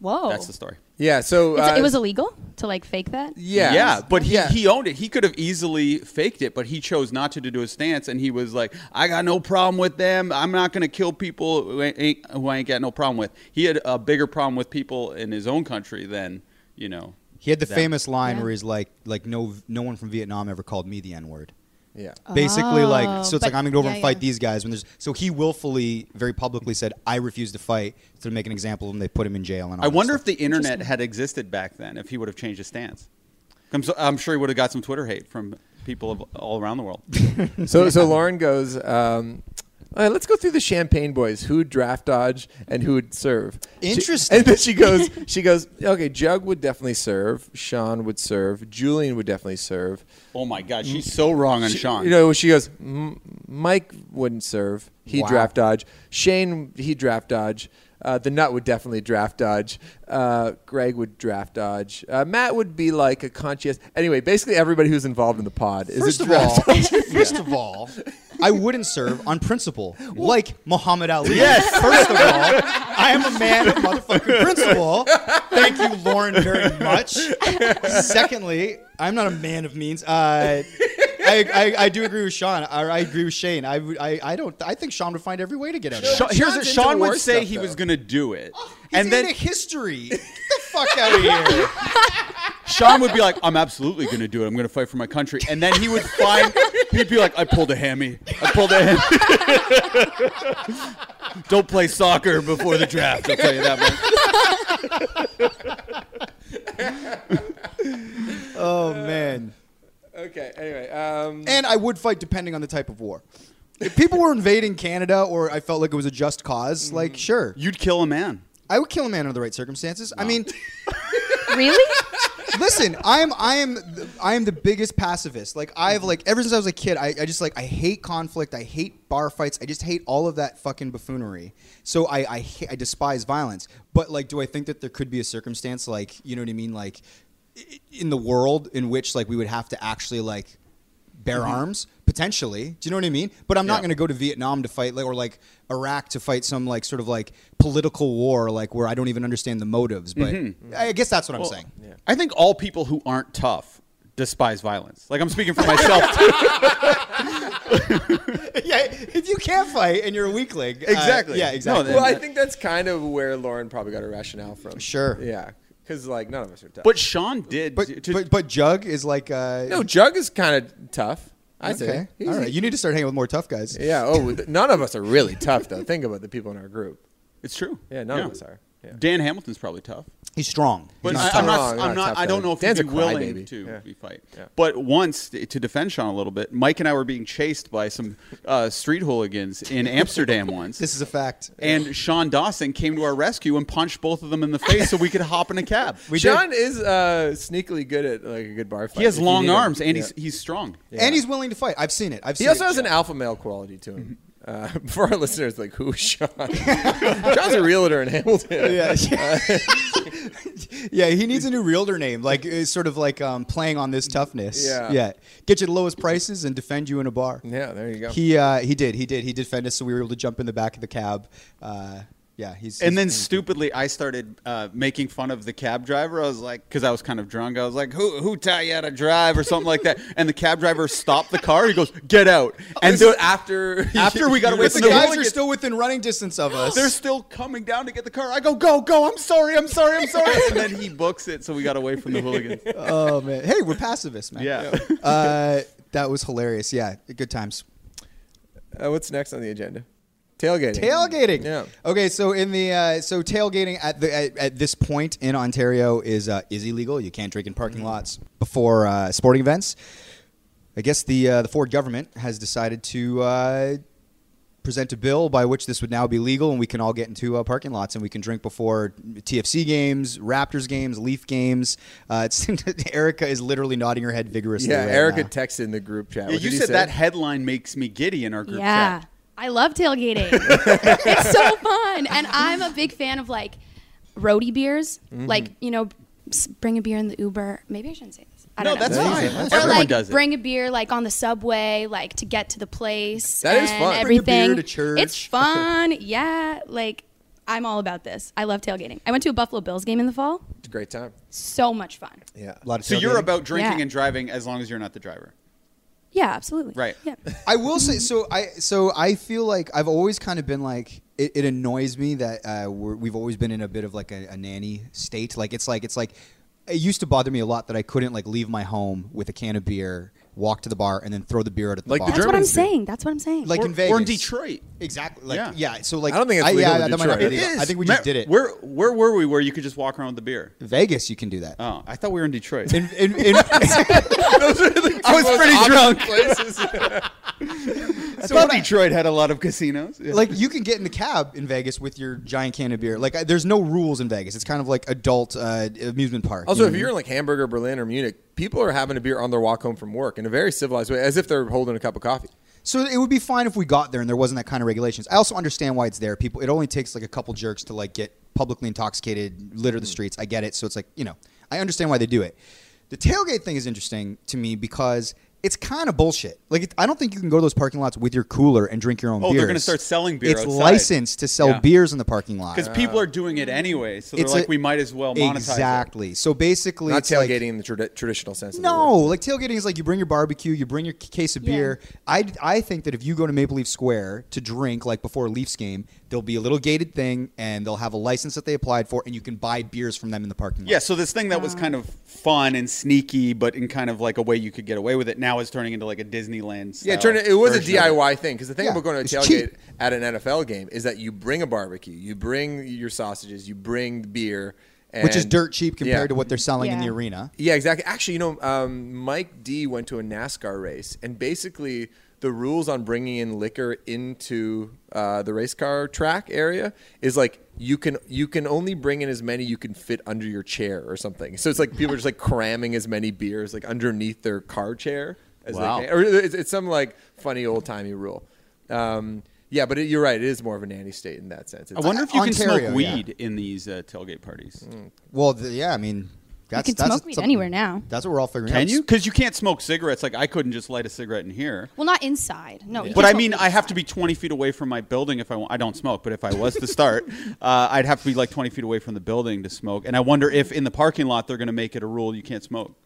Whoa. that's the story. yeah, so uh, it was illegal to like fake that. yeah, yeah, but he, yeah. he owned it. He could have easily faked it, but he chose not to, to do a stance, and he was like, "I got no problem with them. I'm not going to kill people who ain't, who I ain't got no problem with." He had a bigger problem with people in his own country than you know. He had the them. famous line Yeah. where he's like, like no, no one from Vietnam ever called me the N word. Yeah. basically like Oh, so it's like i'm gonna go over yeah, and fight yeah. these guys when there's so he willfully very publicly said i refuse to fight to make an example of him they put him in jail and all I wonder stuff. if the internet had existed back then, if he would have changed his stance. I'm, so, I'm sure he would have got some Twitter hate from people of, all around the world. [LAUGHS] So so Lauren goes. Um, all right, let's go through the Champagne Boys. Who would draft dodge and who would serve? She- Interesting. and then she goes. She goes. Okay, Jug would definitely serve. Sean would serve. Julian would definitely serve. Oh my God, she's so wrong on She- Sean. You know, she goes. "M- Mike wouldn't serve. He Wow. draft dodge. Shane he draft dodge. Uh, the nut would definitely draft dodge. Uh, Greg would draft dodge. Uh, Matt would be like a conscious. Anyway, basically everybody who's involved in the pod is first a of all draft first of all [LAUGHS] i wouldn't serve on principle like muhammad ali yes first of all i am a man of motherfucking [LAUGHS] principle thank you lauren very much secondly i'm not a man of means uh I, I, I do agree with Sean. Or I agree with Shane. I, would- I, I don't. I think Sean would find every way to get out of it. Sean, here's Sean's what Sean would say stuff, he though. was going to do it. He's and then history. Get the fuck out of here. [LAUGHS] Sean would be like, I'm absolutely going to do it. I'm going to fight for my country. And then he would find, he'd be like, I pulled a hammy. I pulled a hammy. Don't play soccer before the draft. I'll tell you that much. [LAUGHS] Oh man. Okay. Anyway. Um, And I would fight depending on the type of war. If people were invading Canada or I felt like it was a just cause, like sure. You'd kill a man. I would kill a man under the right circumstances. I mean, [LAUGHS] Really? listen, I am I am the, I am the biggest pacifist. Like I've like ever since I was a kid, I, I just like I hate conflict. I hate bar fights. I just hate all of that fucking buffoonery. So I I, ha- I despise violence. But like, do I think that there could be a circumstance like you know what I mean? Like i- in the world in which like we would have to actually like bear mm-hmm. arms potentially do you know what i mean but i'm not Yeah. going to go to vietnam to fight like, or like iraq to fight some like sort of like political war like where i don't even understand the motives but i guess that's what i'm Well, saying I think all people who aren't tough despise violence. Like I'm speaking for myself too. [LAUGHS] yeah if you can't fight and you're a weakling uh, Exactly. yeah exactly No, well, I think that's kind of where Lauren probably got her rationale from. Sure. Yeah. Because like none of us are tough. But Sean did. but, to- but but jug is like uh no, Jug is kind of tough. I okay say. He's- all right you need to start hanging with more tough guys Yeah. Oh, [LAUGHS] none of us are really tough though. Think about the people in our group. it's true. Yeah, none of us are. Yeah. Dan Hamilton's probably tough. he's strong But He's I, not I'm not. I'm not. I don't know if Dan's he'd be willing crybaby. to Yeah. be fight. Yeah. But once to defend Sean a little bit, Mike and I were being chased by some uh, street hooligans in [LAUGHS] Amsterdam once. this is a fact and Sean Dawson came to our rescue and punched both of them in the face so we could hop in a cab. [LAUGHS] We did. Sean is uh, sneakily good at like a good bar fight. he has long need him. arms and Yeah. he's he's strong. Yeah. and he's willing to fight i've seen it i've He seen also it. has an alpha male quality to him. [LAUGHS] Uh, [LAUGHS] for our listeners, like who's Sean? [LAUGHS] Sean's a realtor in Hamilton. [LAUGHS] yeah, yeah. yeah, he needs a new realtor name, like it's sort of like um, playing on this toughness. Yeah. yeah. Get you the lowest prices and defend you in a bar. Yeah, there you go. He uh, he did, he did, he defended us, so we were able to jump in the back of the cab. Uh, yeah, he's And then he's- stupidly, I started uh, making fun of the cab driver. I was like, because I was kind of drunk. I was like, "Who who taught you how to drive?" or something like that. [LAUGHS] And the cab driver stopped the car. He goes, "Get out!" And this is the- after [LAUGHS] after we got [LAUGHS] away from the the guys are hooligans- still within running distance of us. They're still coming down to get the car. I go, go, go. I'm sorry. I'm sorry. I'm sorry. And then he books it, so we got away from the hooligans. oh man, hey, we're pacifists, man. Yeah. Uh, that was hilarious. Yeah, good times. Uh, what's next on the agenda? Tailgating. Tailgating. Yeah. Okay, so in the uh, so tailgating at the at, at this point in Ontario is uh, is illegal. You can't drink in parking lots before uh, sporting events. I guess the uh, the Ford government has decided to uh, present a bill by which this would now be legal, and we can all get into uh, parking lots and we can drink before TFC games, Raptors games, Leaf games. Uh, it's [LAUGHS] Erica is literally nodding her head vigorously. Yeah, right Erica now. texted in the group chat. Yeah, you did he said say? that headline makes me giddy in our group Yeah. chat. I love tailgating. [LAUGHS] it's so fun. And I'm a big fan of like roadie beers. Mm-hmm. Like, you know, bring a beer in the Uber. Maybe I shouldn't say this. I No, don't know. that's That's fine. easy. That's or Everyone like does it. bring a beer like on the subway, like to get to the place. That is and fun. Bring a beer Everything. to church. It's fun. yeah. Like I'm all about this. I love tailgating. I went to a Buffalo Bills game in the fall. It's a great time. So much fun. Yeah. A lot of So you're about drinking Yeah. and driving as long as you're not the driver. Yeah, absolutely. Right. Yeah. I will say so. I so I feel like I've always kind of been like it, it annoys me that uh, we're, we've always been in a bit of like a, a nanny state. Like it's like it's like it used to bother me a lot that I couldn't like leave my home with a can of beer, walk to the bar, and then throw the beer out at the Like the bar. That's what I'm Germans do. saying. That's what I'm saying. like or, in Vegas or in Detroit. Exactly. Like Yeah. yeah. So like I don't think it's I, legal yeah, in that might not be Detroit. legal. It I think we Ma- just did it. Where where were we? Where you could just walk around with the beer? Vegas, you can do that. Oh, I thought we were in Detroit. In, in, in, [LAUGHS] [LAUGHS] I was pretty drunk. [LAUGHS] I So thought what I- Detroit had a lot of casinos. Yeah. like you can get in the cab in Vegas with your giant can of beer. Like I, there's no rules in Vegas. It's kind of like adult uh, amusement park. Also, you if know? you're in like Hamburg or Berlin or Munich, people are having a beer on their walk home from work in a very civilized way, as if they're holding a cup of coffee. So it would be fine if we got there and there wasn't that kind of regulations. I also understand why it's there. People, it only takes like a couple jerks to like get publicly intoxicated, litter the streets. I get it. So it's like you know, I understand why they do it. The tailgate thing is interesting to me because it's kind of bullshit. Like it, I don't think you can go to those parking lots with your cooler and drink your own Oh, beers. they're gonna start selling beer It's outside. licensed to sell Yeah. beers in the parking lot. because people are doing it anyway, so they're It's like, a- we might as well monetize it. exactly. So basically, Not it's like- tailgating in the trad- traditional sense. Of the no, word. like tailgating is like you bring your barbecue, you bring your case of Yeah. beer. I, I think that if you go to Maple Leaf Square to drink, like before a Leafs game, there'll be a little gated thing, and they'll have a license that they applied for, and you can buy beers from them in the parking lot. Yeah, so this thing that was kind of fun and sneaky, but in kind of like a way you could get away with it, now is turning into like a Disneyland. Yeah, style turn it, it was a version of it. DIY thing because the thing Yeah, about going to a it's tailgate cheap. at an NFL game is that you bring a barbecue, you bring your sausages, you bring the beer, and, which is dirt cheap compared Yeah. to what they're selling in Yeah. the arena. Yeah, exactly. Actually, you know, um, Mike D went to a NASCAR race, and basically the rules on bringing in liquor into uh, the race car track area is like you can you can only bring in as many you can fit under your chair or something. So it's like people are just like cramming as many beers like underneath their car chair as Wow. they can, or it's, it's some like funny old timey rule. Um, yeah, but it, you're right. It is more of a nanny state in that sense. I It's- wonder if you Ontario, can smoke yeah. weed in these uh, tailgate parties. Well, th- yeah, I mean, that's, can that's smoke weed anywhere now. That's what we're all figuring out. Can you? Because you can't smoke cigarettes. Like I couldn't just light a cigarette in here. Well, not inside. No. you But I mean, I have to be 20 feet away from my building if I want. I don't smoke, but if I was to start, [LAUGHS] uh, I'd have to be like 20 feet away from the building to smoke. And I wonder if in the parking lot they're going to make it a rule you can't smoke.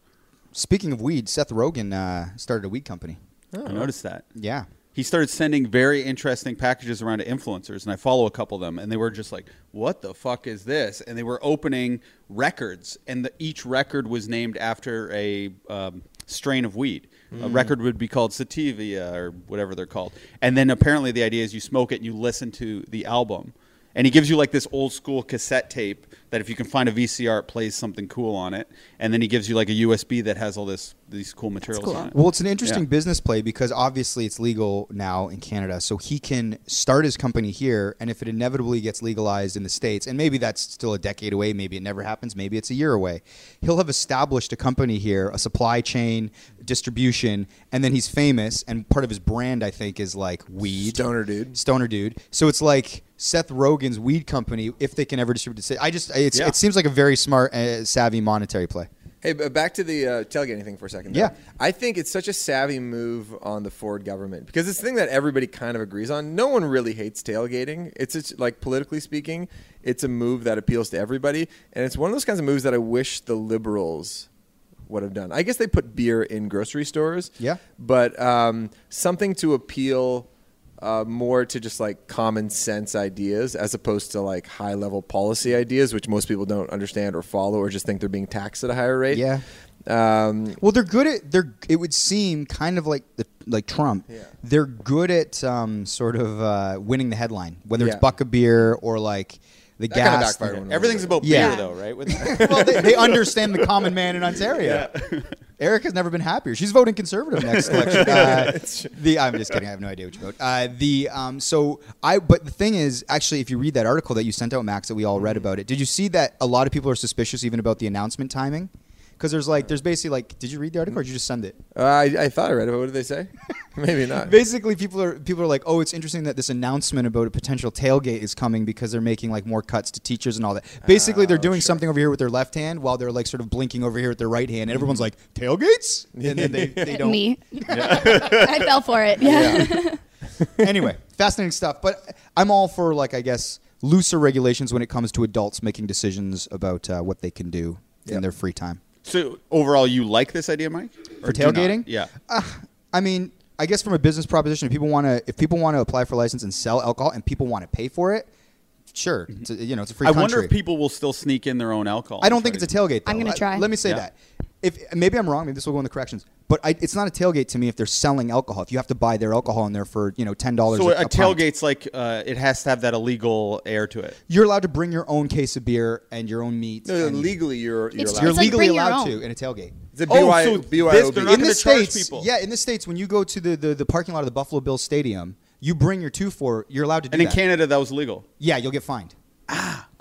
Speaking of weed, Seth Rogen uh, started a weed company. I noticed that. Yeah. He started sending very interesting packages around to influencers, and I follow a couple of them, and they were just like, "What the fuck is this?" And they were opening records, and the, each record was named after a um, strain of weed. A record would be called sativa or whatever they're called, and then apparently the idea is you smoke it and you listen to the album. And he gives you like this old school cassette tape that if you can find a VCR, it plays something cool on it. And then he gives you like a USB that has all this these cool materials cool. on it. Well, it's an interesting Yeah. business play because obviously it's legal now in Canada, so he can start his company here, and if it inevitably gets legalized in the states, and maybe that's still a decade away, maybe it never happens, maybe it's a year away, he'll have established a company here, a supply chain, distribution, and then he's famous, and part of his brand, I think, is like weed, Stoner dude. stoner dude. So it's like Seth Rogen's weed company, if they can ever distribute it. I just, it's, Yeah. it seems like a very smart, uh, savvy monetary play. Hey, but back to the uh, tailgating thing for a second. though. Yeah. I think it's such a savvy move on the Ford government because it's the thing that everybody kind of agrees on. No one really hates tailgating. It's just, like politically speaking, it's a move that appeals to everybody, and it's one of those kinds of moves that I wish the liberals would have done. I guess they put beer in grocery stores. Yeah. but um, something to appeal. Uh, more to just like common sense ideas as opposed to like high level policy ideas, which most people don't understand or follow or just think they're being taxed at a higher rate. Yeah. Um, Well, they're good at they're. It would seem kind of like the like Trump. Yeah. They're good at um, sort of uh, winning the headline, whether Yeah. it's Buck a beer or like the That kinda backfired Everything's about Yeah. beer, though, right? With [LAUGHS] well, they, they understand the common man in Ontario. Eric has never been happier. She's voting conservative next [LAUGHS] election. Uh, the I'm just kidding. I have no idea what you vote. Uh, the um, so I but the thing is actually if you read that article that you sent out, Max, that we all read about it, did you see that a lot of people are suspicious even about the announcement timing? Because there's like there's basically like did you read the article or did you just send it? uh, I, I thought I read it. but What did they say? [LAUGHS] Maybe not. [LAUGHS] Basically, people are people are like, oh, it's interesting that this announcement about a potential tailgate is coming because they're making like more cuts to teachers and all that. Basically, they're Oh, doing sure. something over here with their left hand while they're like sort of blinking over here with their right hand, and everyone's like, tailgates, and then they, [LAUGHS] they don't. Me. I fell for it. Yeah. anyway, fascinating stuff. But I'm all for like I guess looser regulations when it comes to adults making decisions about uh, what they can do in their free time. So overall, you like this idea, Mike? For Or tailgating? Yeah. Uh, I mean, I guess from a business proposition, if people want to, if people want to apply for a license and sell alcohol, and people want to pay for it, sure, it's a, you know, it's a free I country. wonder if people will still sneak in their own alcohol. I don't think it's a tailgate. Though. I'm gonna try. Let me say Yeah. that. If maybe I'm wrong, maybe this will go in the corrections. But I, it's not a tailgate to me if they're selling alcohol. If you have to buy their alcohol in there for you know ten dollars. So a, a, pint. tailgate's like uh, it has to have that illegal air to it. You're allowed to bring your own case of beer and your own meat. No, and legally, you're you're allowed. You're like legally bring your allowed to in a tailgate. It's a Oh, BY, so BYOB. this- they're in the states, people. yeah, in the states, when you go to the, the, the parking lot of the Buffalo Bills Stadium, you bring your two for. You're allowed to do And in that. Canada, that was legal. yeah, you'll get fined.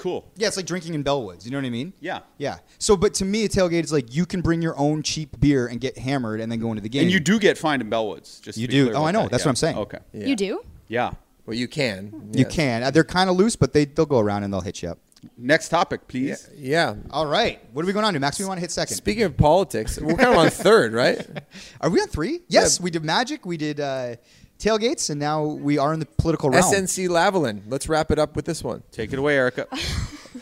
Cool. Yeah, it's like drinking in Bellwoods. You know what I mean? Yeah. Yeah. So, but to me, a tailgate is like you can bring your own cheap beer and get hammered and then go into the game. And you do get fined in Bellwoods. Just to You be do. clear Oh, I know. that. That's Yeah. what I'm saying. Okay. Yeah. You do? Yeah. Well, you can. You yes. can. Uh, They're kind of loose, but they they'll go around and they'll hit you up. Next topic, please. yeah. All right. What are we going on to, Max? We want to hit second. Speaking of politics, we're kind of on third, right? [LAUGHS] Are we on three? Yes, we did magic. We did uh, tailgates, and now we are in the political realm. SNC Lavalin. Let's wrap it up with this one. Take it away, Erica. [LAUGHS]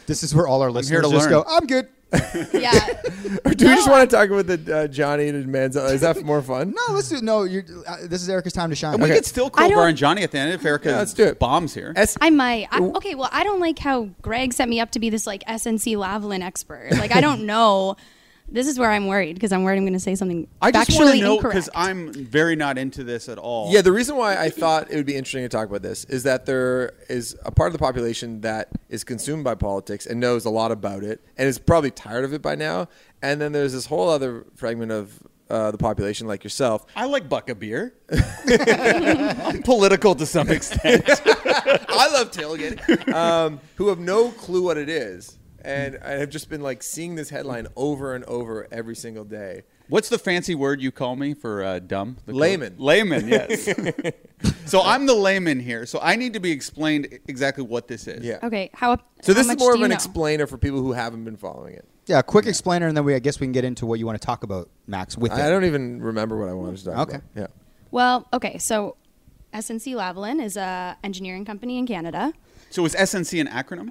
This is where all our here listeners to just learn. go. I'm good. [LAUGHS] Yeah. [LAUGHS] Or do we just want to talk about the uh, Johnny and Manziel? Is that more fun? No, let's do. No, you're, uh, this is Erica's time to shine. And we Okay. could still I crowbar and Johnny at the end if Erica Yeah, let's do it. bombs here. S- I might. I, okay, well, I don't like how Greg set me up to be this like SNC Lavalin expert. Like, I don't know. This is where I'm worried because I'm worried I'm going to say something I just want factually to know incorrect. because I'm very not into this at all. Yeah, the reason why I thought it would be interesting to talk about this is that there is a part of the population that is consumed by politics and knows a lot about it and is probably tired of it by now. And then there's this whole other fragment of uh, the population, like yourself. I like buck a beer. I'm [LAUGHS] political to some extent. [LAUGHS] I love tailgating. Um, who have no clue what it is. And I have just been like seeing this headline over and over every single day. What's the fancy word you call me for uh, dumb? The Layman. Layman, yes. [LAUGHS] so I'm the layman here. So I need to be explained exactly what this is. Yeah. Okay, how? So how this much is more of an know? explainer for people who haven't been following it. Yeah, a quick explainer, and then we I guess we can get into what you want to talk about, Max. With I it. don't even remember what I wanted to talk Okay. about. Okay. Yeah. Well, okay, so SNC Lavalin is a engineering company in Canada. So is SNC an acronym?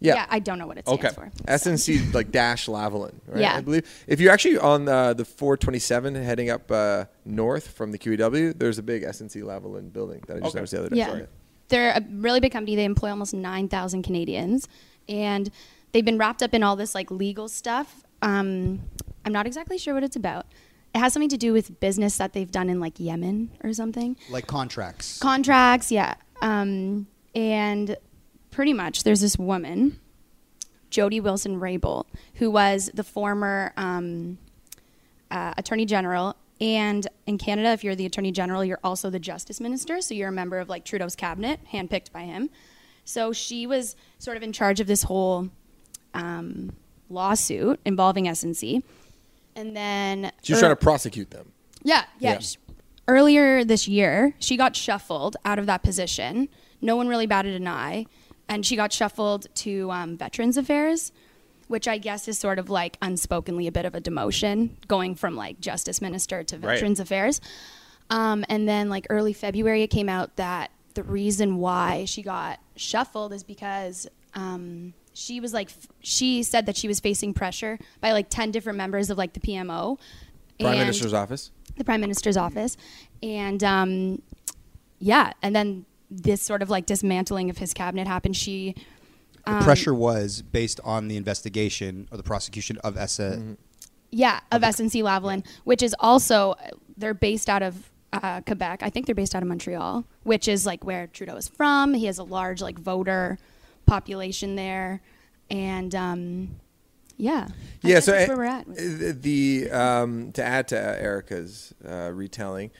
Yeah. I don't know what it stands Okay. for. SNC [LAUGHS] like dash Lavalin, right? Yeah. I believe if you're actually on uh, the 427 heading up uh, north from the QEW, there's a big SNC Lavalin building that I just Okay. noticed the other day. Yeah. Sorry. They're a really big company. They employ almost 9,000 Canadians. And they've been wrapped up in all this like legal stuff. Um, I'm not exactly sure what it's about. It has something to do with business that they've done in like Yemen or something. like contracts. Contracts, yeah. Um, and pretty much there's this woman, Jody Wilson Raybould, who was the former um, uh, Attorney General. And in Canada, if you're the Attorney General, you're also the Justice Minister. So you're a member of like Trudeau's cabinet, handpicked by him. So she was sort of in charge of this whole um, lawsuit involving SNC. And then She was er- trying to prosecute them. yeah, yeah. Yeah. Earlier this year, she got shuffled out of that position. No one really batted an eye, and she got shuffled to um, Veterans Affairs, which I guess is sort of like unspokenly a bit of a demotion, going from like Justice Minister to Right. Veterans Affairs. Um, and then like early February, it came out that the reason why she got shuffled is because um, she was like f- she said that she was facing pressure by like ten different members of like the PMO. Prime Minister's office. the prime minister's office and um, yeah and then this sort of like dismantling of his cabinet happened she The um, pressure was based on the investigation or the prosecution of Essa. Mm-hmm. Yeah, of SNC Lavalin, which is also they're based out of uh, Quebec. I think they're based out of Montreal, which is like where Trudeau is from. He has a large like voter population there, and um, yeah, I yeah, guess so that's where we're at. The um, to add to Erica's uh, retelling,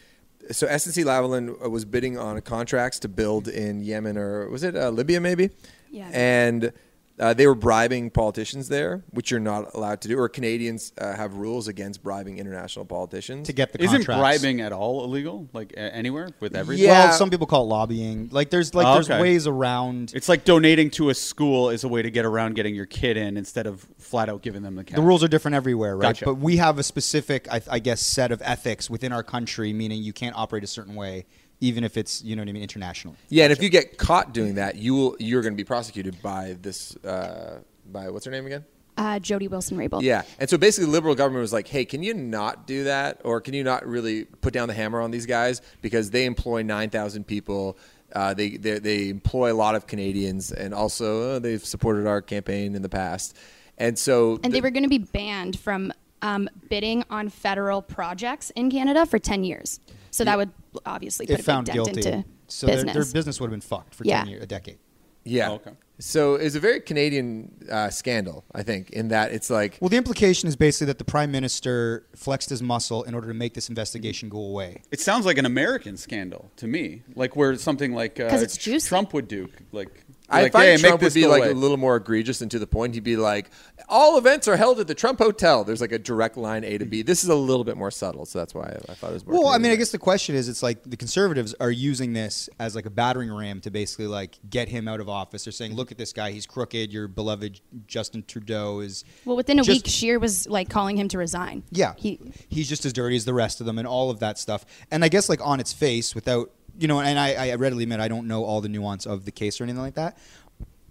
so SNC Lavalin was bidding on contracts to build in Yemen or was it uh, Libya maybe? Yeah. And uh, they were bribing politicians there, which you're not allowed to do. Or Canadians uh, have rules against bribing international politicians to get the Isn't contracts. bribing at all illegal? Like a- anywhere with everything? Yeah. Well, some people call it lobbying. Like there's like Oh, there's okay. ways around. It's like donating to a school is a way to get around getting your kid in instead of flat out giving them the cash. the rules are different everywhere, right? Gotcha. But we have a specific, I, I guess, set of ethics within our country, meaning you can't operate a certain way, even if it's you know what I mean, international. Yeah, and if you get caught doing that, you will you're going to be prosecuted by this uh, by what's her name again? uh, Jody Wilson Raybould. Yeah, and so basically, the liberal government was like, "Hey, can you not do that, or can you not really put down the hammer on these guys because they employ nine thousand people." Uh, they, they they employ a lot of Canadians, and also uh, they've supported our campaign in the past, and so and the- they were going to be banned from um, bidding on federal projects in Canada for ten years. So that would obviously put If a big found dent guilty, into so their, business. their business would have been fucked for Yeah. ten years, a decade. yeah, Oh, okay. So it's a very Canadian uh, scandal, I think, in that it's like Well, the implication is basically that the prime minister flexed his muscle in order to make this investigation go away. It sounds like an American scandal to me, like where something like uh, 'Cause it's juicy. Trump would do, like. I like, find hey, Trump make this would be like away. a little more egregious and to the point. He'd be like, "All events are held at the Trump Hotel." There's like a direct line A to B. This is a little bit more subtle, so that's why I, I thought it was more. Well, I mean, I guess the question is, it's like the conservatives are using this as like a battering ram to basically like get him out of office. They're saying, "Look at this guy; he's crooked. Your beloved Justin Trudeau is well, within a just- week, Scheer was like calling him to resign. Yeah, he he's just as dirty as the rest of them, and all of that stuff. And I guess like on its face, without you know, and I, I readily admit I don't know all the nuance of the case or anything like that.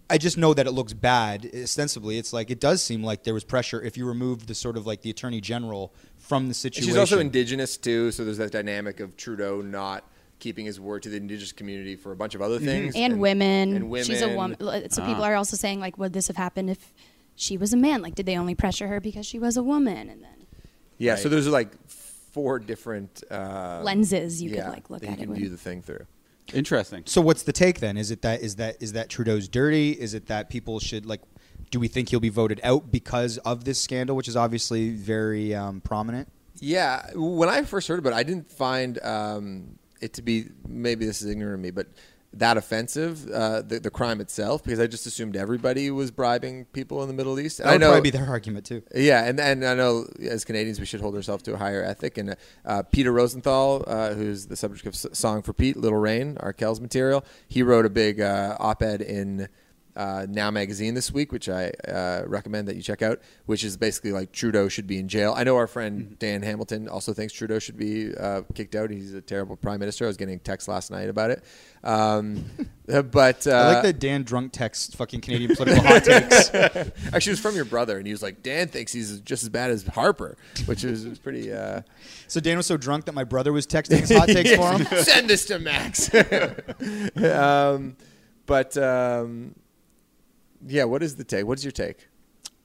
I just know that it looks bad. Ostensibly, it's like it does seem like there was pressure if you removed the sort of like the attorney general from the situation. she's also indigenous too, so there's that dynamic of Trudeau not keeping his word to the indigenous community for a bunch of other things, and, women. and women. She's a woman. So people Ah. are also saying like, would this have happened if she was a man? Like, did they only pressure her because she was a woman? And then Yeah, so there's like four different uh, lenses you yeah, could like look that at you it can with. view the thing through. Interesting. So what's the take then? Is it that is that is that Trudeau's dirty? Is it that people should like? Do we think he'll be voted out because of this scandal, which is obviously very um, prominent? Yeah, when I first heard about it, I didn't find um, it to be maybe this is ignorant of me, but that offensive, uh, the, the crime itself, because I just assumed everybody was bribing people in the Middle East. That would I know, probably be their argument too. yeah, and and I know as Canadians we should hold ourselves to a higher ethic. And uh, Peter Rosenthal, uh, who's the subject of S- "Song for Pete," "Little Rain," Arkells material, he wrote a big uh, op-ed in uh, Now magazine this week, which I uh, recommend that you check out. Which is basically like Trudeau should be in jail. I know our friend Dan Hamilton also thinks Trudeau should be uh, kicked out. He's a terrible prime minister. I was getting texts last night about it. Um, [LAUGHS] [LAUGHS] but uh, I like that Dan drunk text fucking Canadian political hot takes. [LAUGHS] Actually, it was from your brother, and he was like, "Dan thinks he's just as bad as Harper," which is pretty. Uh, So Dan was so drunk that my brother was texting his hot takes for him. Send this to Max. um, but um, yeah, what is the take? What's your take?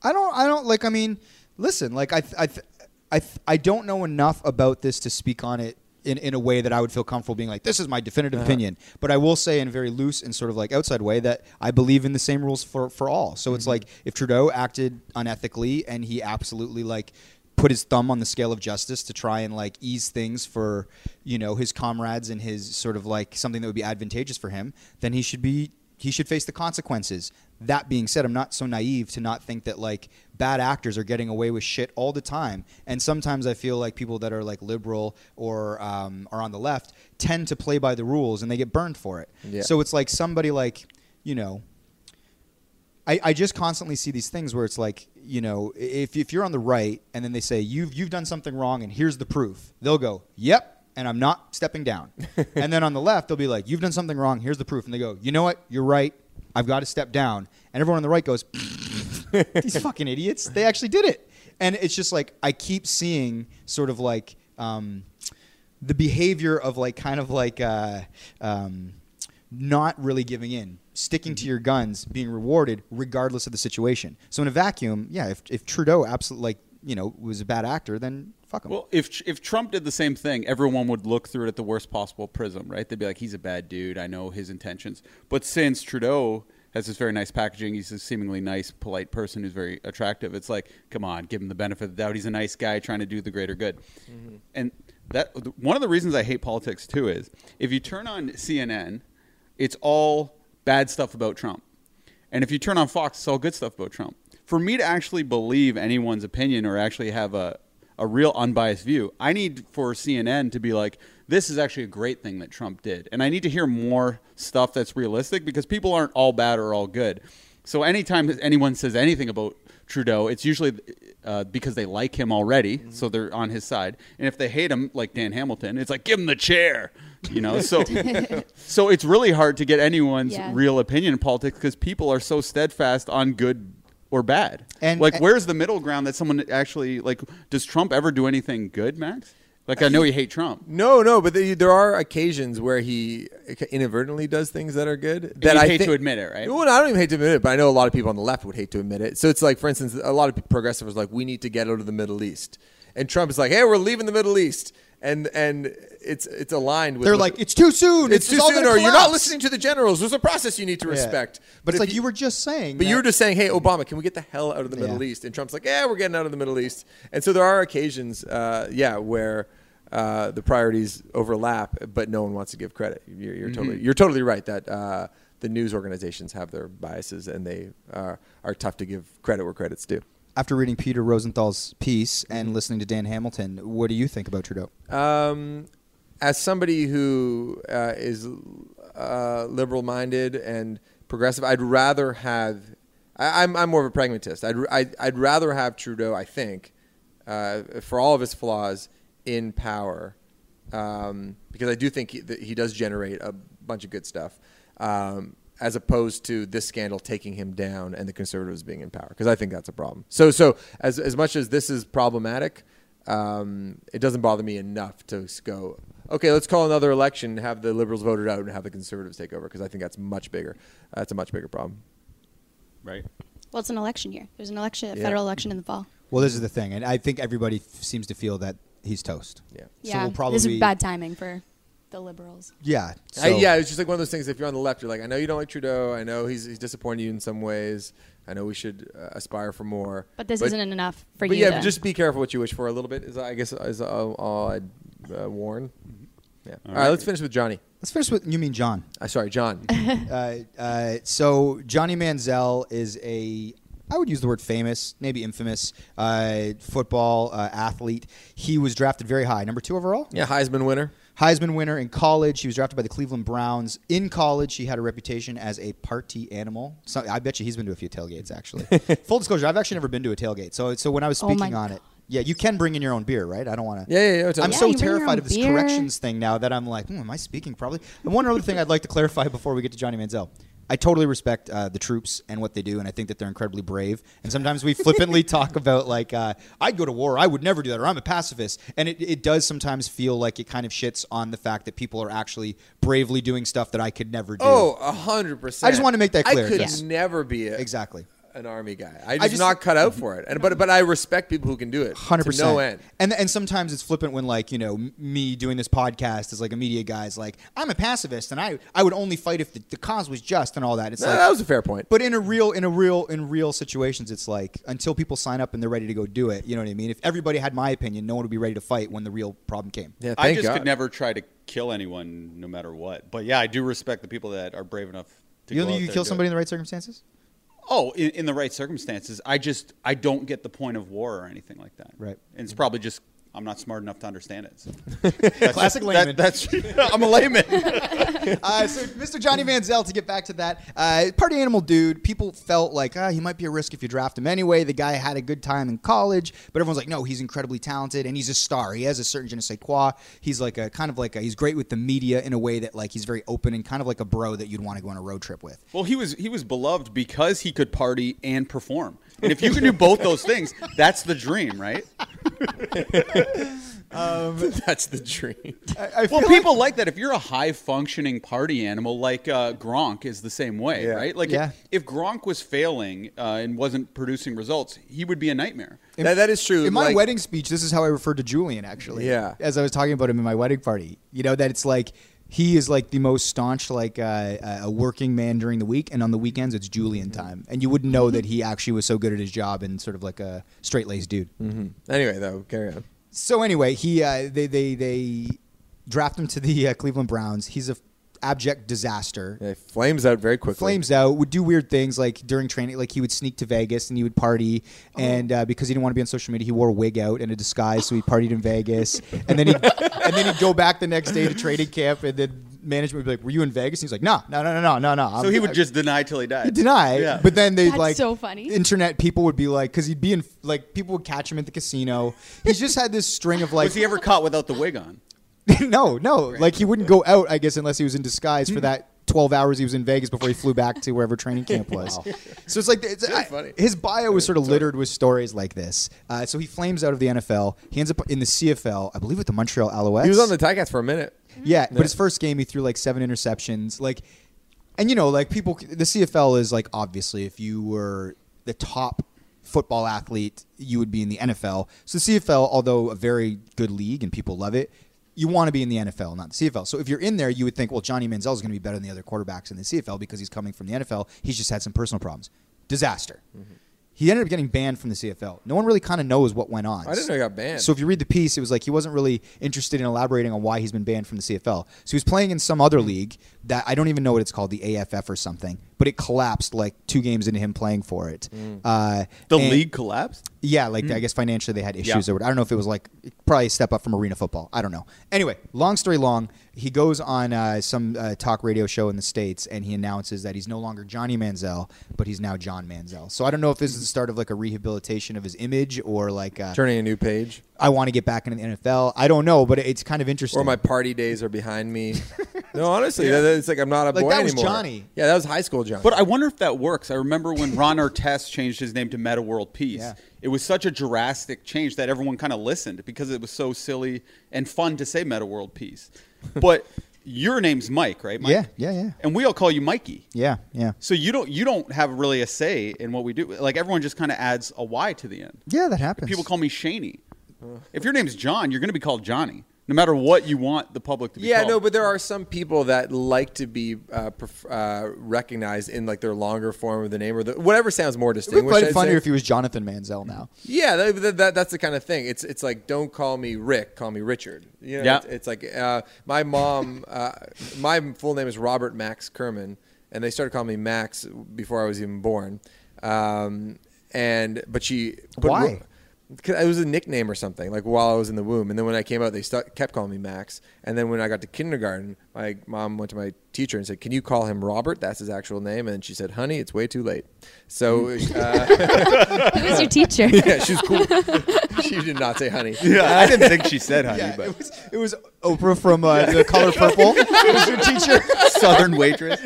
I don't. I don't like. I mean, listen. Like I. th- I. th- I. th- I don't know enough about this to speak on it in, in a way that I would feel comfortable being like, this is my definitive uh-huh. opinion. But I will say in a very loose and sort of like outside way that I believe in the same rules for for all. So it's mm-hmm. like if Trudeau acted unethically and he absolutely like put his thumb on the scale of justice to try and like ease things for you know his comrades and his sort of like something that would be advantageous for him, then he should be he should face the consequences. That being said, I'm not so naive to not think that like bad actors are getting away with shit all the time. And sometimes I feel like people that are like liberal or um, are on the left tend to play by the rules and they get burned for it. Yeah. So it's like somebody like you know. I, I just constantly see these things where it's like you know if, if you're on the right and then they say you've you've done something wrong and here's the proof they'll go yep and I'm not stepping down. [LAUGHS] And then on the left they'll be like you've done something wrong. Here's the proof. And they go you know what? You're right. I've got to step down. And everyone on the right goes [LAUGHS] these fucking idiots. They actually did it. And it's just like I keep seeing sort of like um, the behavior of like kind of like uh, um, not really giving in, sticking to your guns, being rewarded regardless of the situation. So in a vacuum, yeah, if, if Trudeau absolutely like you know was a bad actor, then fuck him. Well, if if Trump did the same thing, everyone would look through it at the worst possible prism, right? They'd be like, "He's a bad dude. I know his intentions." But since Trudeau has this very nice packaging, he's a seemingly nice, polite person who's very attractive. It's like, come on, give him the benefit of the doubt. He's a nice guy trying to do the greater good. Mm-hmm. And that one of the reasons I hate politics too is if you turn on CNN, it's all bad stuff about Trump. And if you turn on Fox, it's all good stuff about Trump. For me to actually believe anyone's opinion or actually have a, a real unbiased view, I need for CNN to be like, this is actually a great thing that Trump did. And I need to hear more stuff that's realistic because people aren't all bad or all good. So anytime anyone says anything about Trudeau, it's usually uh, because they like him already, so they're on his side. And if they hate him, like Dan Hamilton, it's like give him the chair, you know. So, [LAUGHS] so it's really hard to get anyone's Yeah. real opinion in politics because people are so steadfast on good or bad. And- like, and- where's the middle ground that someone actually like? Does Trump ever do anything good, Max? Like, I know you hate Trump. No, no, but the, there are occasions where he inadvertently does things that are good. That you'd I hate think- to admit it, right? Well, I don't even hate to admit it, but I know a lot of people on the left would hate to admit it. So it's like, for instance, a lot of progressives are like, we need to get out of the Middle East, and Trump is like, hey, we're leaving the Middle East, and and it's it's aligned with. They're like, it's too soon. it's, too soon, or you're not listening to the generals. There's a process you need to Yeah. respect. But, it's like you, were just saying. But you were just saying, "Hey, Obama, can we get the hell out of the Middle Yeah. East?" And Trump's like, "Yeah, we're getting out of the Middle East." And so there are occasions, uh, yeah, where uh, the priorities overlap, but no one wants to give credit. You're, you're totally, you're totally right that uh, the news organizations have their biases, and they are, are tough to give credit where credit's due. After reading Peter Rosenthal's piece Mm-hmm. and listening to Dan Hamilton, what do you think about Trudeau? Um, as somebody who uh, is uh, liberal-minded and progressive, I'd rather have. I, I'm I'm more of a pragmatist. I'd I'd, I'd rather have Trudeau. I think, uh, for all of his flaws, in power, um, because I do think he, that he does generate a bunch of good stuff. Um, as opposed to this scandal taking him down and the conservatives being in power, because I think that's a problem. So, so as as much as this is problematic, um, it doesn't bother me enough to go. Okay, let's call another election, have the liberals voted out, and have the conservatives take over, because I think that's much bigger. That's a much bigger problem. Right. Well, it's an election year. There's an election, a Yeah. federal election in the fall. Well, this is the thing, and I think everybody f- seems to feel that he's toast. Yeah. So yeah, we'll probably this is bad timing for the liberals. Yeah. I, yeah, it's just like one of those things. If you're on the left, you're like, I know you don't like Trudeau. I know he's he's disappointed you in some ways. I know we should uh, aspire for more. But this isn't enough for but you. But yeah, to, just be careful what you wish for a little bit. Is I guess is all, all I'd uh, warn. Yeah. All right, right. let's finish with Johnny. Let's finish with you mean John. Uh, sorry, John. [LAUGHS] uh, uh, so Johnny Manziel is a I would use the word famous, maybe infamous uh, football uh, athlete. He was drafted very high, number two overall. yeah, Heisman winner. Heisman winner in college. He was drafted by the Cleveland Browns. In college, he had a reputation as a party animal. So I bet you he's been to a few tailgates, actually. [LAUGHS] Full disclosure, I've actually never been to a tailgate. So, so when I was Oh my speaking on it, yeah, you can bring in your own beer, right? I don't want to. Yeah, yeah, yeah. it's- I'm Yeah, so you bring your terrified of this beer. corrections thing now that I'm like, hmm, am I speaking probably? And one other thing I'd like to clarify before we get to Johnny Manziel. I totally respect uh, the troops and what they do, and I think that they're incredibly brave. And sometimes we flippantly [LAUGHS] talk about like, uh, I'd go to war, I would never do that, or I'm a pacifist. And it, it does sometimes feel like it kind of shits on the fact that people are actually bravely doing stuff that I could never do. Oh, a hundred percent. I just want to make that clear, I could yes. never be a, exactly. An army guy. I just, just- not cut out mm-hmm. for it. And but but I respect people who can do it. Hundred percent. no end. And and sometimes it's flippant when like you know me doing this podcast is like a media guy's like I'm a pacifist and I I would only fight if the, the cause was just and all that. It's No, like that was a fair point. But in a real in a real in real situations, it's like until people sign up and they're ready to go do it. You know what I mean? If everybody had my opinion, no one would be ready to fight when the real problem came. yeah, I just God. could never try to kill anyone, no matter what. But yeah, I do respect the people that are brave enough to. You go don't think out you there kill somebody it. in the right circumstances? Oh, in, in the right circumstances. I just I don't get the point of war or anything like that. Right. And it's probably just I'm not smart enough to understand it. So. [LAUGHS] Classic just- layman. That, that's [LAUGHS] [LAUGHS] I'm a layman. uh, so, Mr. Johnny Manziel, to get back to that, uh, party animal dude. People felt like ah, he might be a risk if you draft him anyway. The guy had a good time in college, but everyone's like, no, he's incredibly talented and he's a star. He has a certain je ne sais quoi. He's like a kind of like a, he's great with the media in a way that like he's very open and kind of like a bro that you'd want to go on a road trip with. Well, he was he was beloved because he could party and perform. And if you can do both those things, that's the dream, right? [LAUGHS] That's the dream. I, I Well, people like that. If you're a high functioning party animal, like uh, Gronk is the same way, Yeah. right? Like, Yeah. if, if Gronk was failing uh, and wasn't producing results, he would be a nightmare. that, that is true. In my Like- wedding speech, this is how I referred to Julian actually. Yeah. As I was talking about him in my wedding party, you know that it's like he is like the most staunch like uh, a working man during the week, and on the weekends it's Julian time, and you wouldn't know that he actually was so good at his job and sort of like a straight laced dude. Mm-hmm. Anyway, though, carry on. So anyway, he uh, they they they draft him to the uh, Cleveland Browns. He's a abject disaster. Yeah, flames out very quickly. Flames out, would do weird things like during training, like he would sneak to Vegas and he would party, and uh, because he didn't want to be on social media, he wore a wig out and a disguise, so he partied in Vegas, and then he [LAUGHS] and then he'd go back the next day to training camp, and then management would be like, "Were you in Vegas?" And he's like, "No, no, no, no, no, no." So he would just deny till he died. deny, Yeah. but then they That's like so funny. Internet people would be like, because he'd be in like people would catch him at the casino. He's just had this string of like was he ever caught without the wig on? [LAUGHS] no, no. Like he wouldn't go out, I guess, unless he was in disguise for that 12 hours he was in Vegas before he flew back to wherever training camp [LAUGHS] was. So it's like it's, I- funny. his bio was sort of littered with stories like this. Uh, so he flames out of the NFL. He ends up in the CFL, I believe, with the Montreal Alouettes. He was on the Ticats for a minute. Yeah, but his first game he threw like seven interceptions. Like, and you know, like people, the CFL is like obviously if you were the top football athlete, you would be in the NFL. So the CFL, although a very good league and people love it, you want to be in the NFL, not the CFL. So if you're in there, you would think, well, Johnny Manziel is going to be better than the other quarterbacks in the CFL because he's coming from the NFL. He's just had some personal problems. Disaster. Mm-hmm. He ended up getting banned from the CFL. No one really kind of knows what went on. I didn't know he got banned. So if you read the piece, it was like he wasn't really interested in elaborating on why he's been banned from the CFL. So he was playing in some other hmm. league that I don't even know what it's called, the AFF or something, but it collapsed like two games into him playing for it. Hmm. Uh, The and- league collapsed. yeah, like hmm. I guess financially they had issues Yeah. or. I don't know if it was like probably a step up from arena football. I don't know. Anyway, long story long, he goes on uh, some uh, talk radio show in the states and he announces that he's no longer Johnny Manziel, but he's now John Manziel. So I don't know if this is the start of like a rehabilitation of his image or like uh, Turning a new page. I want to get back into the NFL. I don't know, but it's kind of interesting. Or my party days are behind me. [LAUGHS] no, honestly, that- it's like I'm not a Like, boy that was anymore. Johnny. Yeah, that was high school Johnny. But I wonder if that works. I remember when Ron Artest changed his name to Meta World Peace. Yeah. It was such a drastic change that everyone kind of listened because it was so silly and fun to say Meta World Peace. [LAUGHS] But your name's Mike, right? Mike? Yeah, yeah, yeah. And we all call you Mikey. yeah, yeah, So you don't you don't have really a say in what we do. Like everyone just kind of adds a Y to the end. yeah. That happens. People call me Shaney. Uh. If your name's John, you're going to be called Johnny, no matter what you want the public to be yeah, called. no, but there are some people that like to be uh, pref- uh, recognized in like their longer form of the name or the, whatever sounds more It would distinguished. be funnier if he was Jonathan Manziel now. Yeah, that, that, that- that's the kind of thing. It's it's like don't call me Rick, call me Richard. You know, Yeah. it's, it's like uh, my mom. Uh, my full name is Robert Max Kerman, and they started calling me Max before I was even born. Um, and but she put Why? Ro- 'cause it was a nickname or something like while I was in the womb, and then when I came out, they stu- kept calling me Max. And then when I got to kindergarten, my mom went to my teacher and said, "Can you call him Robert? That's his actual name." And she said, "Honey, it's way too late." So uh, [LAUGHS] [LAUGHS] Who was your teacher? [LAUGHS] yeah, she's cool. she did not say honey. yeah, I didn't think she said honey, Yeah, but it was it was Oprah from uh, The Color Purple. it was your teacher. Southern waitress.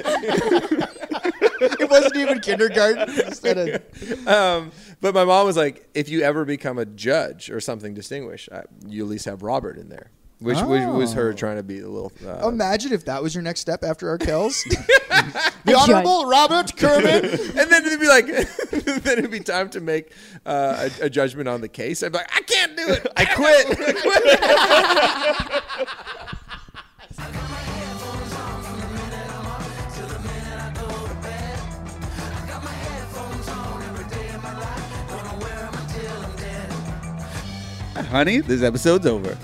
It wasn't even kindergarten. [LAUGHS] Instead of, Um, but my mom was like, if you ever become a judge or something distinguished, uh, you at least have Robert in there, which, which was her Oh. trying to be a little. Uh, imagine if that was your next step after our Arkells. [LAUGHS] the Honorable Robert Kerman. [LAUGHS] and then it'd be like, then it'd be time to make uh, a, a judgment on the case. I'd be like, I can't do it. I quit. Honey, this episode's over.